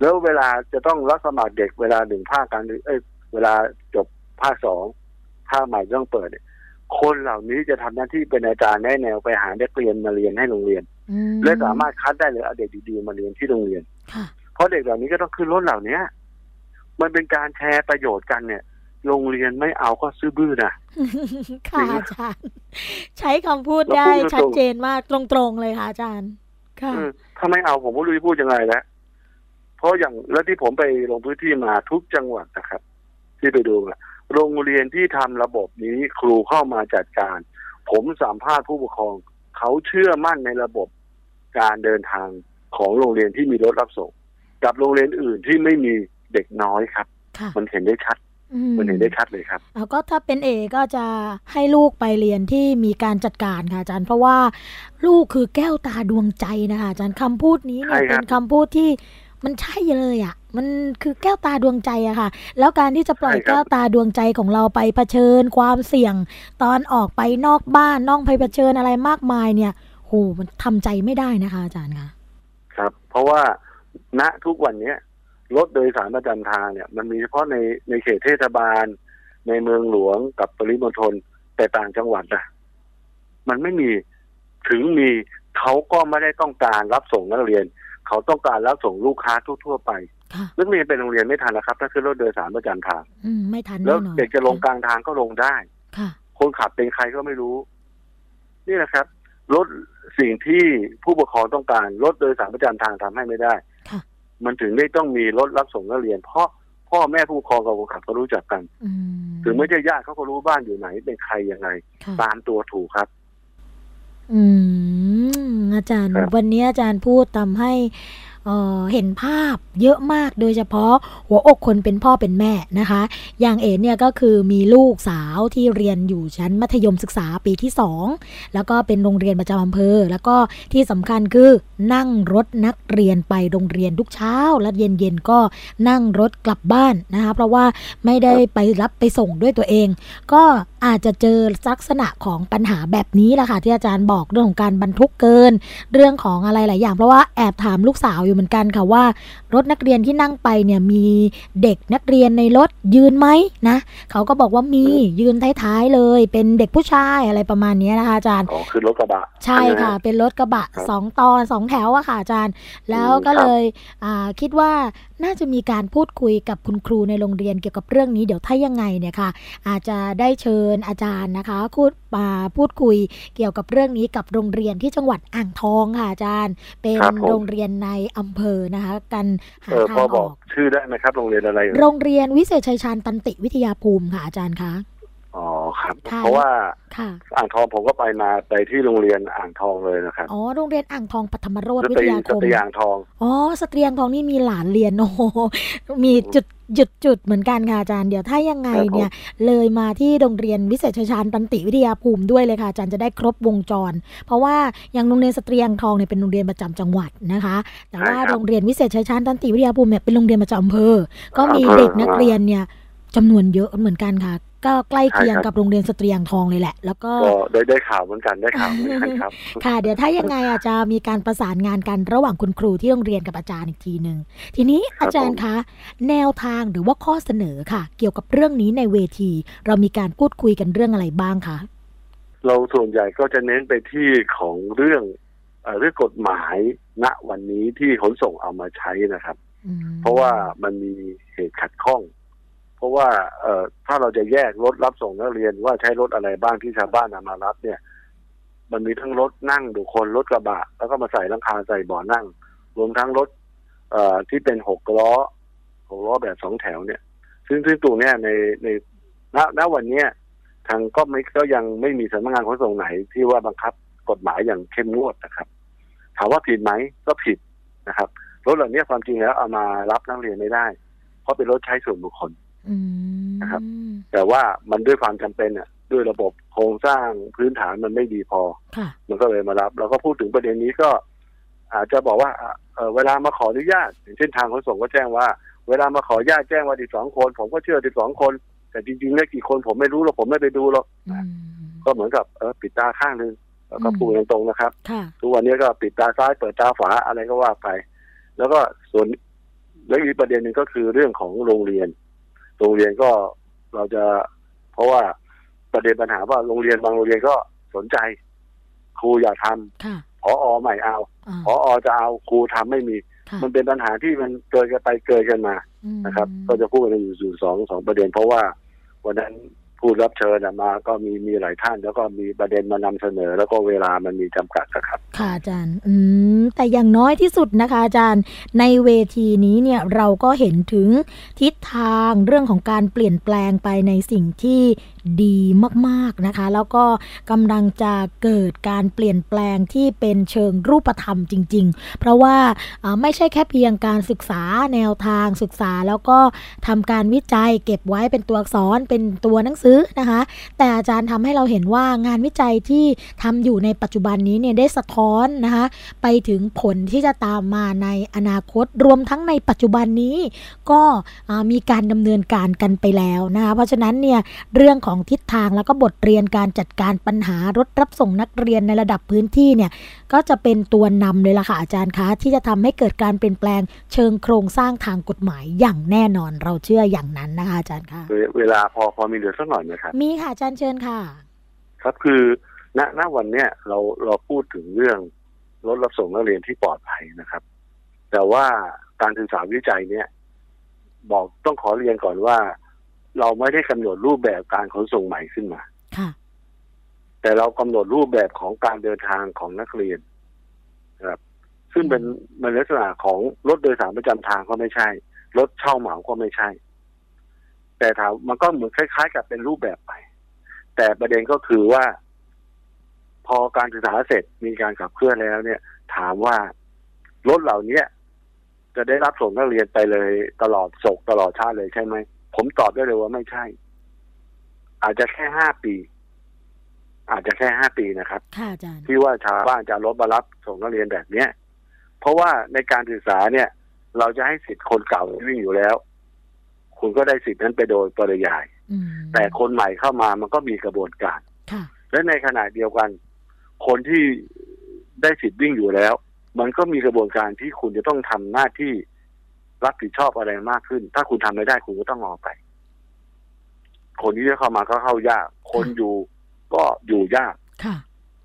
แล้วเวลาจะต้องรับสมัครเด็กเวลาหนึ่งภาคการเรียนเอ้ยเวลาจบภาคสองภาคใหม่ต้องเปิดเนี่ย คนเหล่านี้จะทำหน้าที่เป็นอาจารย์แนะแนวไปหาเด็กเรียนมาเรียนให้โรงเรียนอืและสามารถคัดได้เลยเอาเด็กดีๆมาเรียนที่โรงเรียนค่ะเพราะเด็กเหล่านี้ก็ต้องขึ้นรถเหล่านี้มันเป็นการแชร์ประโยชน์กันเนี่ย โรงเรียนไม่เอาก็ซื้อบื้อนะค่ะอาจารย์ใช้คำพูดได้ชัดเจนมากตรงๆเลยค่ะอาจารย์ค่ะถ้าไม่เอาผมก็รู้จะพูดยังไงแล้วเพราะอย่างแล้วที่ผมไปลงพื้นที่มาทุกจังหวัดนะครับ ที่ไปดูอะ โรงเรียนที่ทำระบบนี้ครูเข้ามาจัดการ ผมสัมภาษณ์ผู้ปกครอง เขาเชื่อมั่นในระบบการเดินทางของโรงเรียนที่มีรถรับส่ง กับโรงเรียนอื่นที่ไม่มีเด็กน้อยครับค่ะมันเห็นได้ชัดมันเห็นได้ชัดเลยครับแล้วก็ถ้าเป็นเอก็จะให้ลูกไปเรียนที่มีการจัดการค่ะอาจารย์ เพราะว่าลูกคือแก้วตาดวงใจนะคะอาจารย์คำพูดนี้เนี่ยใช่ครับเป็นคำพูดที่ มันใช่เลยอะ่ะ มันคือแก้วตาดวงใจอะค่ะ แล้วการที่จะปล่อยใช่ครับแก้วตาดวงใจของเราไปเผชิญความเสี่ยง ตอนออกไปนอกบ้านนอกไปเผชิญอะไรมากมายเนี่ยโหมันทำใจไม่ได้นะคะอาจารย์คะครับ เพราะว่าณทุกวันเนี้ยรถโดยสารประจำทางเนี่ยมันมีเฉพาะในในเขตเทศบาล ในเมืองหลวงกับปริมณฑลแต่ต่างจังหวัดนะมันไม่มีถึงมีเขาก็ไม่ได้ต้องการรับส่งนักเรียน เขาต้องการรับส่งลูกค้าทั่ว ๆ ไปค่ะนักเรียนเป็นโรงเรียนไม่ทันนะครับ ถ้าขึ้นรถโดยสารประจำทางอืมไม่ทันแล้แน่วนอนเด็กจะลงกลางทางก็ลงได้ค่ะคนขับเป็นใครก็ไม่รู้ นี่นะครับรถสิ่งที่ผู้ปกครองต้องการรถโดยสารประจำทางทำให้ไม่ได้ค่ะมันถึงได้ต้องมีรถรับส่งนักเรียน เพราะพ่อแม่ผู้ปกครองกับคนขับก็รู้จักกันอืมถึงไม่ใช่ญาติเขาก็รู้บ้านอยู่ไหนเป็นใครยังไงค่ะตามตัวถูกครับ อืมอาจารย์ครับวันนี้อาจารย์พูดทำให้ เเห็นภาพเยอะมากโดยเฉพาะหัวอกคนเป็นพ่อเป็นแม่นะคะ อย่างเอ๋เนี่ยก็คือมีลูกสาวที่เรียนอยู่ชั้นมัธยมศึกษาปีที่ 2 แล้วก็เป็นโรงเรียนประจำอำเภอ แล้วก็ที่สำคัญคือนั่งรถนักเรียนไปโรงเรียนทุกเช้า และเย็นๆก็นั่งรถกลับบ้านนะคะเพราะว่าไม่ได้ไปรับไปส่งด้วยตัวเอง ก็อาจจะเจอลักษณะของปัญหาแบบนี้แหละค่ะที่อาจารย์บอกเรื่องของการบรรทุกเกิน เรื่องของอะไรหลายอย่างเพราะว่าแอบถามลูกสาวอยู่เหมือนกันค่ะว่า รถนักเรียนที่นั่งไปเนี่ยมีเด็กนักเรียนในรถยืนไหมนะเขาก็บอกว่ามียืนท้ายๆเลย เป็นเด็กผู้ชายอะไรประมาณนี้นะคะอาจารย์อ๋อคือรถกระบะ ใช่ค่ะไหมฮเป็นรถกระบะครับสองตอนสองแถวอะค่ะอาจารย์ แล้วอืมก็ครับเลยอ่าคิดว่า น่าจะมีการพูดคุยกับคุณครูในโรงเรียนเกี่ยวกับเรื่องนี้เดี๋ยวถ้ายังไงเนี่ยค่ะ อาจจะได้เชิญอาจารย์นะคะพูดมาพูดคุยเกี่ยวกับเรื่องนี้กับโรงเรียนที่จังหวัดอ่างทองค่ะอาจารย์ เป็นครับผมโรงเรียนในอำเภอนะคะกันหาเออทาพองบออกอกชื่อได้ไหมครับโรงเรียนอะไรเอ่ยโรงเรียนวิเศษชัยชาญตันติวิทยาภูมิค่ะอาจารย์คะ อ๋อครับ ค่ะเพราะว่าค่ะ อ่างทองผมก็ไปมาไปที่โรงเรียนอ่างทองเลยนะครับอ๋อโรงเรียนอ่างทองปัทมโรธสวิตทรียาสคมตรีอ่างทอง อ๋อสตรียงทองนี่มีหลานเรียนโอ้โหมีจุดจุดจุดเหมือนกันค่ะอาจารย์เดี๋ยวถ้ายังไงครับผมเนี่ย เลยมาที่โรงเรียนวิเศษชัยชาญตันติวิทยาภูมิด้วยเลยค่ะอาจารย์จะได้ครบวงจร เพราะว่าอย่างโรงเรียนสตรียงทองเนี่ยเป็นโรงเรียนประจำจังหวัดนะคะ แต่ว่าใช่ครับโรงเรียนวิเศษชัยชาญตันติวิทยาภูมิเนี่ยเป็นโรงเรียนประจำอำเภอ ก็มีอำเภอ เด็กนักเรียนเนี่ยจำนวนเยอะเหมือนกันค่ะ ก็ใกล้เคียงใช่ครับกับโรงเรียนสตรียงทองเลยแหละ แล้วก็ก็ได้ได้ข่าวเหมือนกันได้ข่าวเหมือนกันครับ ค่ะ เดี๋ยวถ้ายังไงอาจจะมีการประสานงานกันระหว่างคุณครูที่โรงเรียนกับอาจารย์อีกทีหนึ่งทีนี้ครับอาจารย์คะแนวทางหรือว่าข้อเสนอค่ะ เกี่ยวกับเรื่องนี้ในเวที เรามีการพูดคุยกันเรื่องอะไรบ้างคะเราส่วนใหญ่ก็จะเน้นไปที่ของเรื่องเอ่อเรื่องกฎหมายณวันนี้ที่ขนส่งเอามาใช้นะครับอืมเพราะว่ามันมีเหตุขัดข้อง เพราะว่าเออถ้าเราจะแยกรถรับส่งนักเรียนว่าใช้รถอะไรบ้างที่ชาวบ้านนำมารับเนี่ย มันมีทั้งรถนั่งบุคคลรถกระบะ แล้วก็มาใส่ลังคาใส่บ่อนั่ง รวมทั้งรถ เอ่อที่เป็นหกล้อหกล้อแบบสองแถวเนี่ย ซึ่งซึ่งตรงเนี้ยในในณณวันเนี้ยทางก็ไม่ก็ยังไม่มีสำนักงานขนส่งไหนที่ว่าบังคับกฎหมายอย่างเข้มงวดนะครับ ถามว่าผิดไหมก็ผิดนะครับรถเหล่านี้ความจริงแล้วเอามารับนักเรียนไม่ได้ เพราะเป็นรถใช้ส่วนบุคคล นะครับ แต่ว่ามันด้วยความจำเป็นอะ ด้วยระบบโครงสร้างพื้นฐานมันไม่ดีพอค่ะมันก็เลยมารับ เราก็พูดถึงประเด็นนี้ก็ อาจจะบอกว่าอะเอ่อเวลามาขออนุญาตอย่างเช่นทางขนส่งก็แจ้งว่า เวลามาขออนุญาตแจ้งว่าสิบสองคน ผมก็เชื่อสิบสองคน แต่จริงๆเนี่ยกี่คนผมไม่รู้หรอกผมไม่ไปดูหรอกอืมก็เหมือนกับเออปิดตาข้างหนึ่งแล้วก็อืมพูดตรงๆนะครับค่ะทุกวันนี้ก็ปิดตาซ้ายเปิดตาขวาอะไรก็ว่าไป แล้วก็ส่วนแล้วอีกประเด็นหนึ่งก็คือเรื่องของโรงเรียน โรงเรียนก็เราจะ เพราะว่าประเด็นปัญหาว่าโรงเรียนบางโรงเรียนก็สนใจ ครูอยากทำค่ะพออใหม่เอาอ่าพออจะเอาครูทำไม่มีค่ะมันเป็นปัญหาที่มันเกิดกันไปเกิดกันมาอืมนะครับ ก็จะพูดกันอยู่อยู่สองสองประเด็น เพราะว่าวันนั้น ผู้รับเชิญมาก็มีมีหลายท่าน แล้วก็มีประเด็นมานำเสนอ แล้วก็เวลามันมีจำกัดนะครับ ค่ะอาจารย์ อืมแต่อย่างน้อยที่สุดนะคะ อาจารย์ ในเวทีนี้เนี่ยเราก็เห็นถึงทิศทางเรื่องของการเปลี่ยนแปลงไปในสิ่งที่ ดีมากๆนะคะ แล้วก็กำลังจะเกิดการเปลี่ยนแปลงที่เป็นเชิงรูปธรรมจริง ๆ เพราะว่าไม่ใช่แค่เพียงการศึกษาแนวทางศึกษา แล้วก็ทำการวิจัยเก็บไว้เป็นตัวอักษรเป็นตัวหนังสือนะคะ แต่อาจารย์ทำให้เราเห็นว่างานวิจัยที่ทำอยู่ในปัจจุบันนี้เนี่ยได้สะท้อนนะคะไปถึงผลที่จะตามมาในอนาคตรวมทั้งในปัจจุบันนี้ก็มีการดำเนินการกันไปแล้วนะคะเพราะฉะนั้นเนี่ยเรื่องของทิศทางแล้วก็บทเรียนการจัดการปัญหารถรับส่งนักเรียนในระดับพื้นที่เนี่ยก็จะเป็นตัวนำเลยล่ะค่ะอาจารย์คะ ที่จะทำให้เกิดการเปลี่ยนแปลงเชิงโครงสร้างทางกฎหมายอย่างแน่นอนเราเชื่ออย่างนั้นนะคะอาจารย์คะเวลาพอพอมีเหลือสักหน่อยไหมครับมีค่ะอาจารย์เชิญค่ะ ครับคือณณวันเนี้ยเราเราพูดถึงเรื่องรถรับส่งนักเรียนที่ปลอดภัยนะครับ แต่ว่าการศึกษาวิจัยเนี่ย บอกต้องขอเรียนก่อนว่า เราไม่ได้กำหนดรูปแบบการขนส่งใหม่ขึ้นมาค่ะแต่เรากำหนดรูปแบบของการเดินทางของนักเรียนครับซึ่งเป็นมันลักษณะของรถโดยสารประจำทางก็ไม่ใช่ รถเช่าเหมาก็ไม่ใช่ แต่ถามมันก็เหมือนคล้าย ๆ กับเป็นรูปแบบไป แต่ประเด็นก็คือว่า พอการศึกษาเสร็จมีการขับเคลื่อนแล้วเนี่ย ถามว่ารถเหล่านี้จะได้รับส่งนักเรียนไปเลยตลอดศกตลอดชาติเลยใช่ไหม ผมตอบได้เลยว่าไม่ใช่ อาจจะแค่ห้าปี อาจจะแค่ห้าปีนะครับที่ว่าชาวบ้านจะรถมารับส่งนักเรียนแบบเนี้ย เพราะว่าในการศึกษาเนี่ย เราจะให้สิทธิ์คนเก่าวิ่งอยู่แล้ว คุณก็ได้สิทธิ์นั้นไปโดยปริยายแต่คนใหม่เข้ามามันก็มีกระบวนการและในขณะเดียวกัน คนที่ได้สิทธิ์วิ่งอยู่แล้ว มันก็มีกระบวนการที่คุณจะต้องทำหน้าที่ รับผิดชอบอะไรมากขึ้น ถ้าคุณทำไม่ได้คุณก็ต้องออกไป คนที่จะเข้ามาก็เข้ายาก คนอยู่ก็อยู่ยาก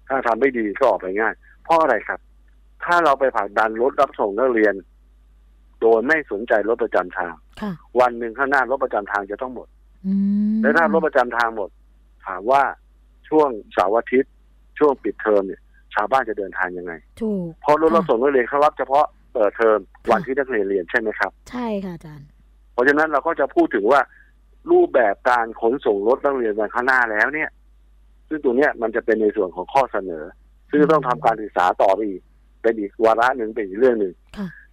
ถ้าทำไม่ดีก็ออกไปง่าย เพราะอะไรครับ ถ้าเราไปผลักดันรถรับส่งนักเรียน โดยไม่สนใจรถประจำทาง วันหนึ่งข้างหน้ารถประจำทางจะต้องหมดและถ้ารถประจำทางหมด ถามว่าช่วงเสาร์อาทิตย์ ช่วงปิดเทอมเนี่ย ชาวบ้านจะเดินทางยังไง ถูก พอรถรับส่งนักเรียนเขารับเฉพาะ เปิดเทอมวันที่นักเรียนเรียนใช่ไหมครับ ใช่ค่ะอาจารย์ เพราะฉะนั้นเราก็จะพูดถึงว่ารูปแบบการขนส่งรถนักเรียนวันข้างหน้าแล้วเนี่ย ซึ่งตัวเนี้ยมันจะเป็นในส่วนของข้อเสนอ ซึ่งต้องทำการศึกษาต่อไปอีกเป็นอีกวาระหนึ่งเป็นอีกเรื่องหนึ่ง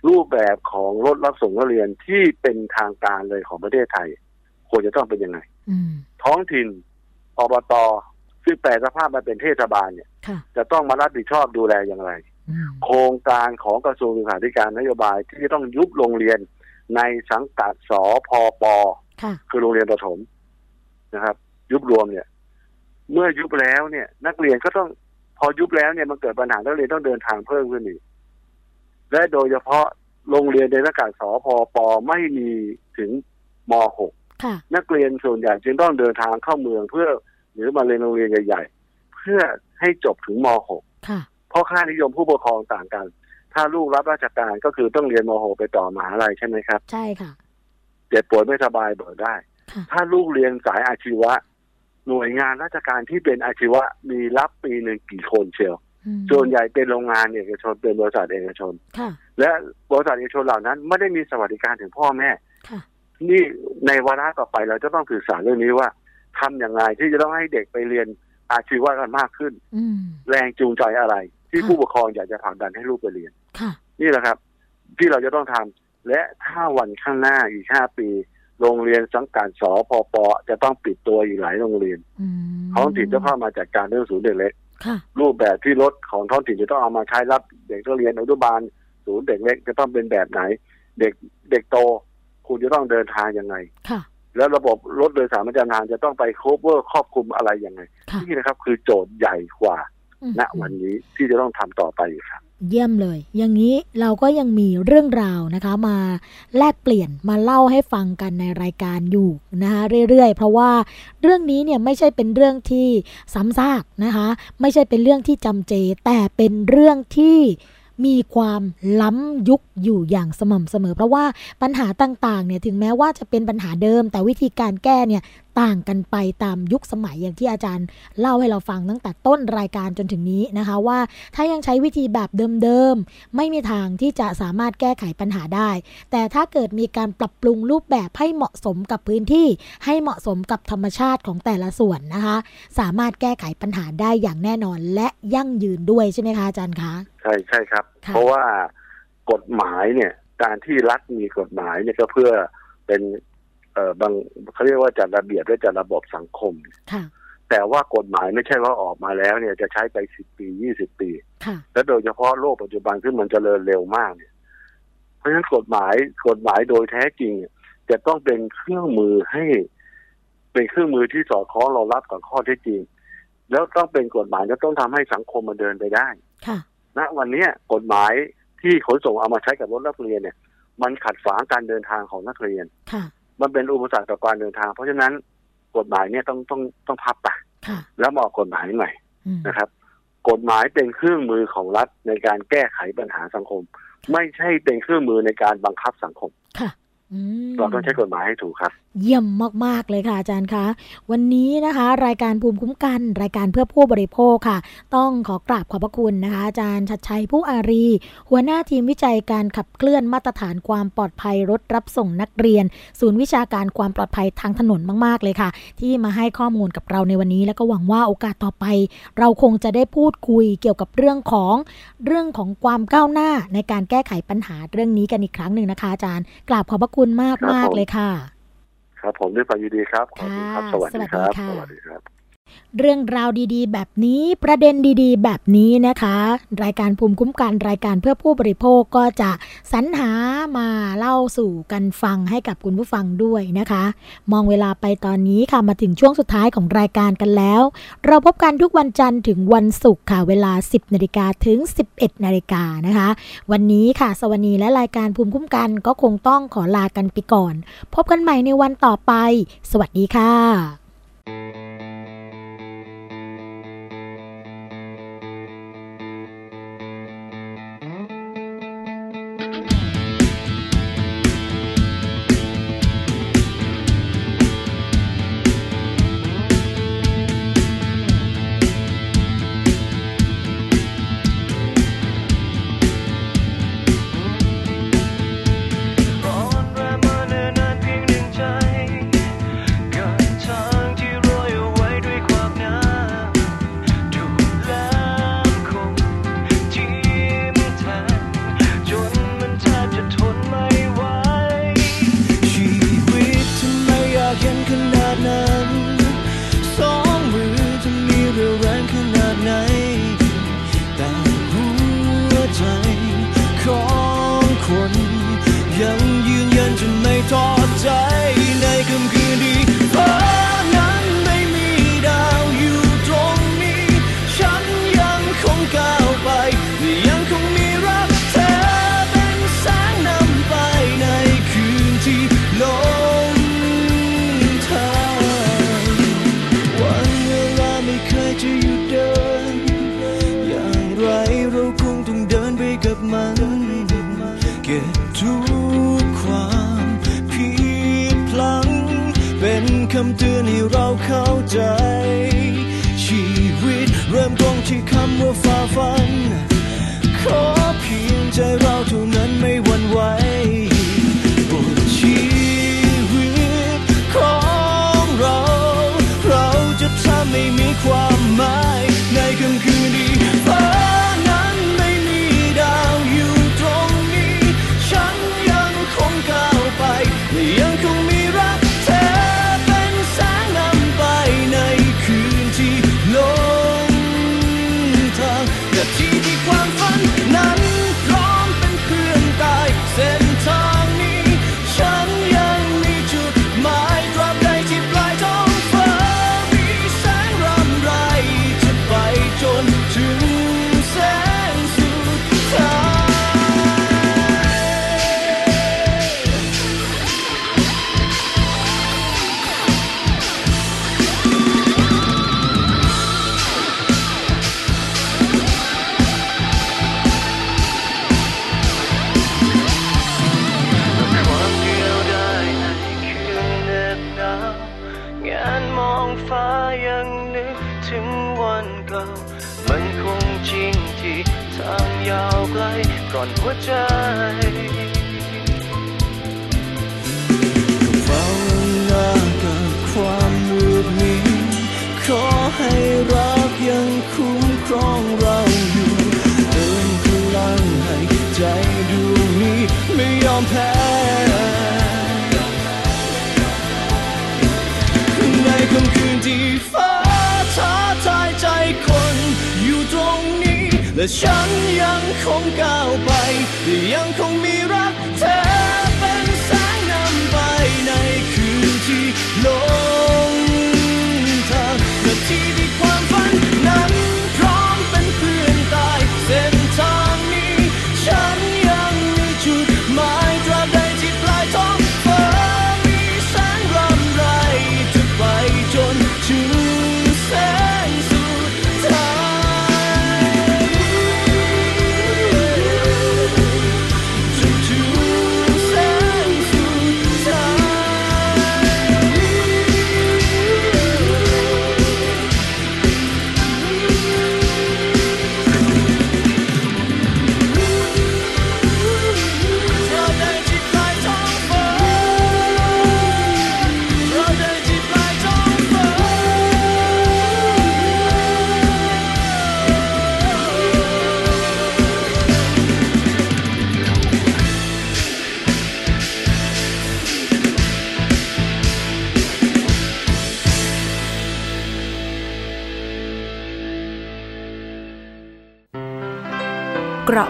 รูปแบบของรถรับส่งนักเรียนที่เป็นทางการเลยของประเทศไทย ควรจะต้องเป็นยังไงท้องถิ่นอบตซึ่งแปลสภาพมาเป็นเทศบาลเนี่ย จะต้องมารับผิดชอบดูแลอย่างไร โครงการของกระทรวงศึกษาธิการนโยบายที่จะต้องยุบโรงเรียนในสังกัดสพปคือโรงเรียนประถมนะครับ ยุบรวมเนี่ย เมื่อยุบแล้วเนี่ย นักเรียนก็ต้องพอยุบแล้วเนี่ยมันเกิดปัญหานักเรียนต้องเดินทางเพิ่มขึ้นอีกและโดยเฉพาะโรงเรียนในสังกัดสพปไม่มีถึงม .6 นักเรียนส่วนใหญ่จึงต้องเดินทางเข้าเมืองเพื่อ หรือมาเรียนโรงเรียนใหญ่ ๆ เพื่อให้จบถึงม .6 เพราะค่านิยมผู้ปกครองต่างกัน ถ้าลูกรับราชการก็คือต้องเรียนม .6 ไปต่อมหาลัยใช่ไหมครับ ใช่ค่ะเจ็บป่วยไม่สบายเบิกได้ ถ้าลูกเรียนสายอาชีวะ หน่วยงานราชการที่เป็นอาชีวะมีรับปีหนึ่งกี่คนเชียวส่วนใหญ่เป็นโรงงานเอกชนเป็นบริษัทเอกชนและบริษัทเอกชนเหล่านั้น ไม่ได้มีสวัสดิการถึงพ่อแม่นี่ในวาระต่อไปเราจะต้องสื่อสารเรื่องนี้ว่าทำอย่างไรที่จะต้องให้เด็กไปเรียนอาชีวะกันมากขึ้น แรงจูงใจอะไร ที่ผู้ปกครองอยากจะผลักดันให้ลูกไปเรียนนี่แหละครับ ที่เราจะต้องทำและถ้าวันข้างหน้าอีกห้าปี โรงเรียนสังกัดสพปจะต้องปิดตัวอีกหลายโรงเรียนท้องถิ่นจะเข้ามาจัดการเรื่องศูนย์เด็กเล็กรูปแบบที่รถของท้องถิ่นจะต้องเอามาใช้รับเด็กนักเรียนอนุบาล ศูนย์เด็กเล็กจะต้องเป็นแบบไหน เด็กเด็กโตคุณจะต้องเดินทางยังไงแล้วระบบรถโดยสารประจำทางจะต้องไปโคเวอร์ครอบคลุมอะไรยังไงนี่นะครับ คือโจทย์ใหญ่กว่า ณวันนี้ที่จะต้องทำต่อไปครับ เยี่ยมเลย อย่างนี้เราก็ยังมีเรื่องราวนะคะ มาแลกเปลี่ยนมาเล่าให้ฟังกันในรายการอยู่นะคะเรื่อยๆ เพราะว่าเรื่องนี้เนี่ยไม่ใช่เป็นเรื่องที่ซ้ำซากนะคะ ไม่ใช่เป็นเรื่องที่จำเจ แต่เป็นเรื่องที่มีความล้ำยุคอยู่อย่างสม่ำเสมอ เพราะว่าปัญหาต่างๆเนี่ยถึงแม้ว่าจะเป็นปัญหาเดิม แต่วิธีการแก้เนี่ยต่างกันไปตามยุคสมัยอย่างที่อาจารย์เล่าให้เราฟังตั้งแต่ต้นรายการจนถึงนี้นะคะว่าถ้ายังใช้วิธีแบบเดิมๆ ไม่มีทางที่จะสามารถแก้ไขปัญหาได้ แต่ถ้าเกิดมีการปรับปรุงรูปแบบให้เหมาะสมกับพื้นที่ ให้เหมาะสมกับธรรมชาติของแต่ละส่วนนะคะ สามารถแก้ไขปัญหาได้อย่างแน่นอนและยั่งยืนด้วยใช่ไหมคะอาจารย์คะใช่ใช่ครับค่ะเพราะว่ากฎหมายเนี่ยการที่รัฐมีกฎหมายเนี่ยก็เพื่อเป็น เอ่อบางเขาเรียกว่าจัดระเบียบและจัดระบบสังคม ค่ะ แต่ว่ากฎหมายไม่ใช่ว่าออกมาแล้วเนี่ยจะใช้ไปสิบปียี่สิบปี ค่ะ และโดยเฉพาะโลกปัจจุบันซึ่งมันเจริญเร็วมากเนี่ยเพราะฉะนั้นกฎหมายกฎหมายโดยแท้จริงเนี่ยจะต้องเป็นเครื่องมือให้ เป็นเครื่องมือที่สอดคล้องรองรับกับข้อเท็จจริง แล้วต้องเป็นกฎหมายแล้วต้องทำให้สังคมมันเดินไปได้ ค่ะ ณวันเนี้ยกฎหมายที่ขนส่งเอามาใช้กับรถนักเรียนเนี่ย มันขัดฝางการเดินทางของนักเรียน ค่ะ มันเป็นอุปสรรคต่อการเดินทาง เพราะฉะนั้นกฎหมายเนี่ยต้องต้องต้องพับไปค่ะแล้วมาออกกฎหมายใหม่อืมนะครับ กฎหมายเป็นเครื่องมือของรัฐในการแก้ไขปัญหาสังคม ไม่ใช่เป็นเครื่องมือในการบังคับสังคมค่ะอืม เราต้องใช้กฎหมายให้ถูกครับ เยี่ยมมาก ๆ เลยค่ะอาจารย์คะ วันนี้นะคะ รายการภูมิคุ้มกัน รายการเพื่อผู้บริโภคค่ะ ต้องขอกราบขอบพระคุณนะคะ อาจารย์ชัดชัยผู้อารี หัวหน้าทีมวิจัยการขับเคลื่อนมาตรฐานความปลอดภัยรถรับส่งนักเรียน ศูนย์วิชาการความปลอดภัยทางถนนมาก ๆ เลยค่ะ ที่มาให้ข้อมูลกับเราในวันนี้ แล้วก็หวังว่าโอกาสต่อไป เราคงจะได้พูดคุยเกี่ยวกับเรื่องของเรื่องของความก้าวหน้าในการแก้ไขปัญหาเรื่องนี้กันอีกครั้งหนึ่งนะคะ อาจารย์กราบขอบพระคุณมากครับมากผมเลยค่ะ ครับผมด้วยความยินดีครับขอบคุณครับค่ะสวัสดีครับสวัสดีค่ะสวัสดีครับ เรื่องราวดีๆ แบบนี้ประเด็นดีๆ แบบนี้นะคะ รายการภูมิคุ้มกันรายการเพื่อผู้บริโภคก็จะสรรหามาเล่าสู่กันฟังให้กับคุณผู้ฟังด้วยนะคะ มองเวลาไปตอนนี้ค่ะมาถึงช่วงสุดท้ายของรายการกันแล้ว เราพบกันทุกวันจันทร์ถึงวันศุกร์ค่ะเวลา 10นาฬิกาถึง 11นาฬิกานะคะ วันนี้ค่ะ สวนีและรายการภูมิคุ้มกันก็คงต้องขอลากันไปก่อน พบกันใหม่ในวันต่อไป สวัสดีค่ะร้ และฉันยังคงก้าวไป ยังคงมีรัก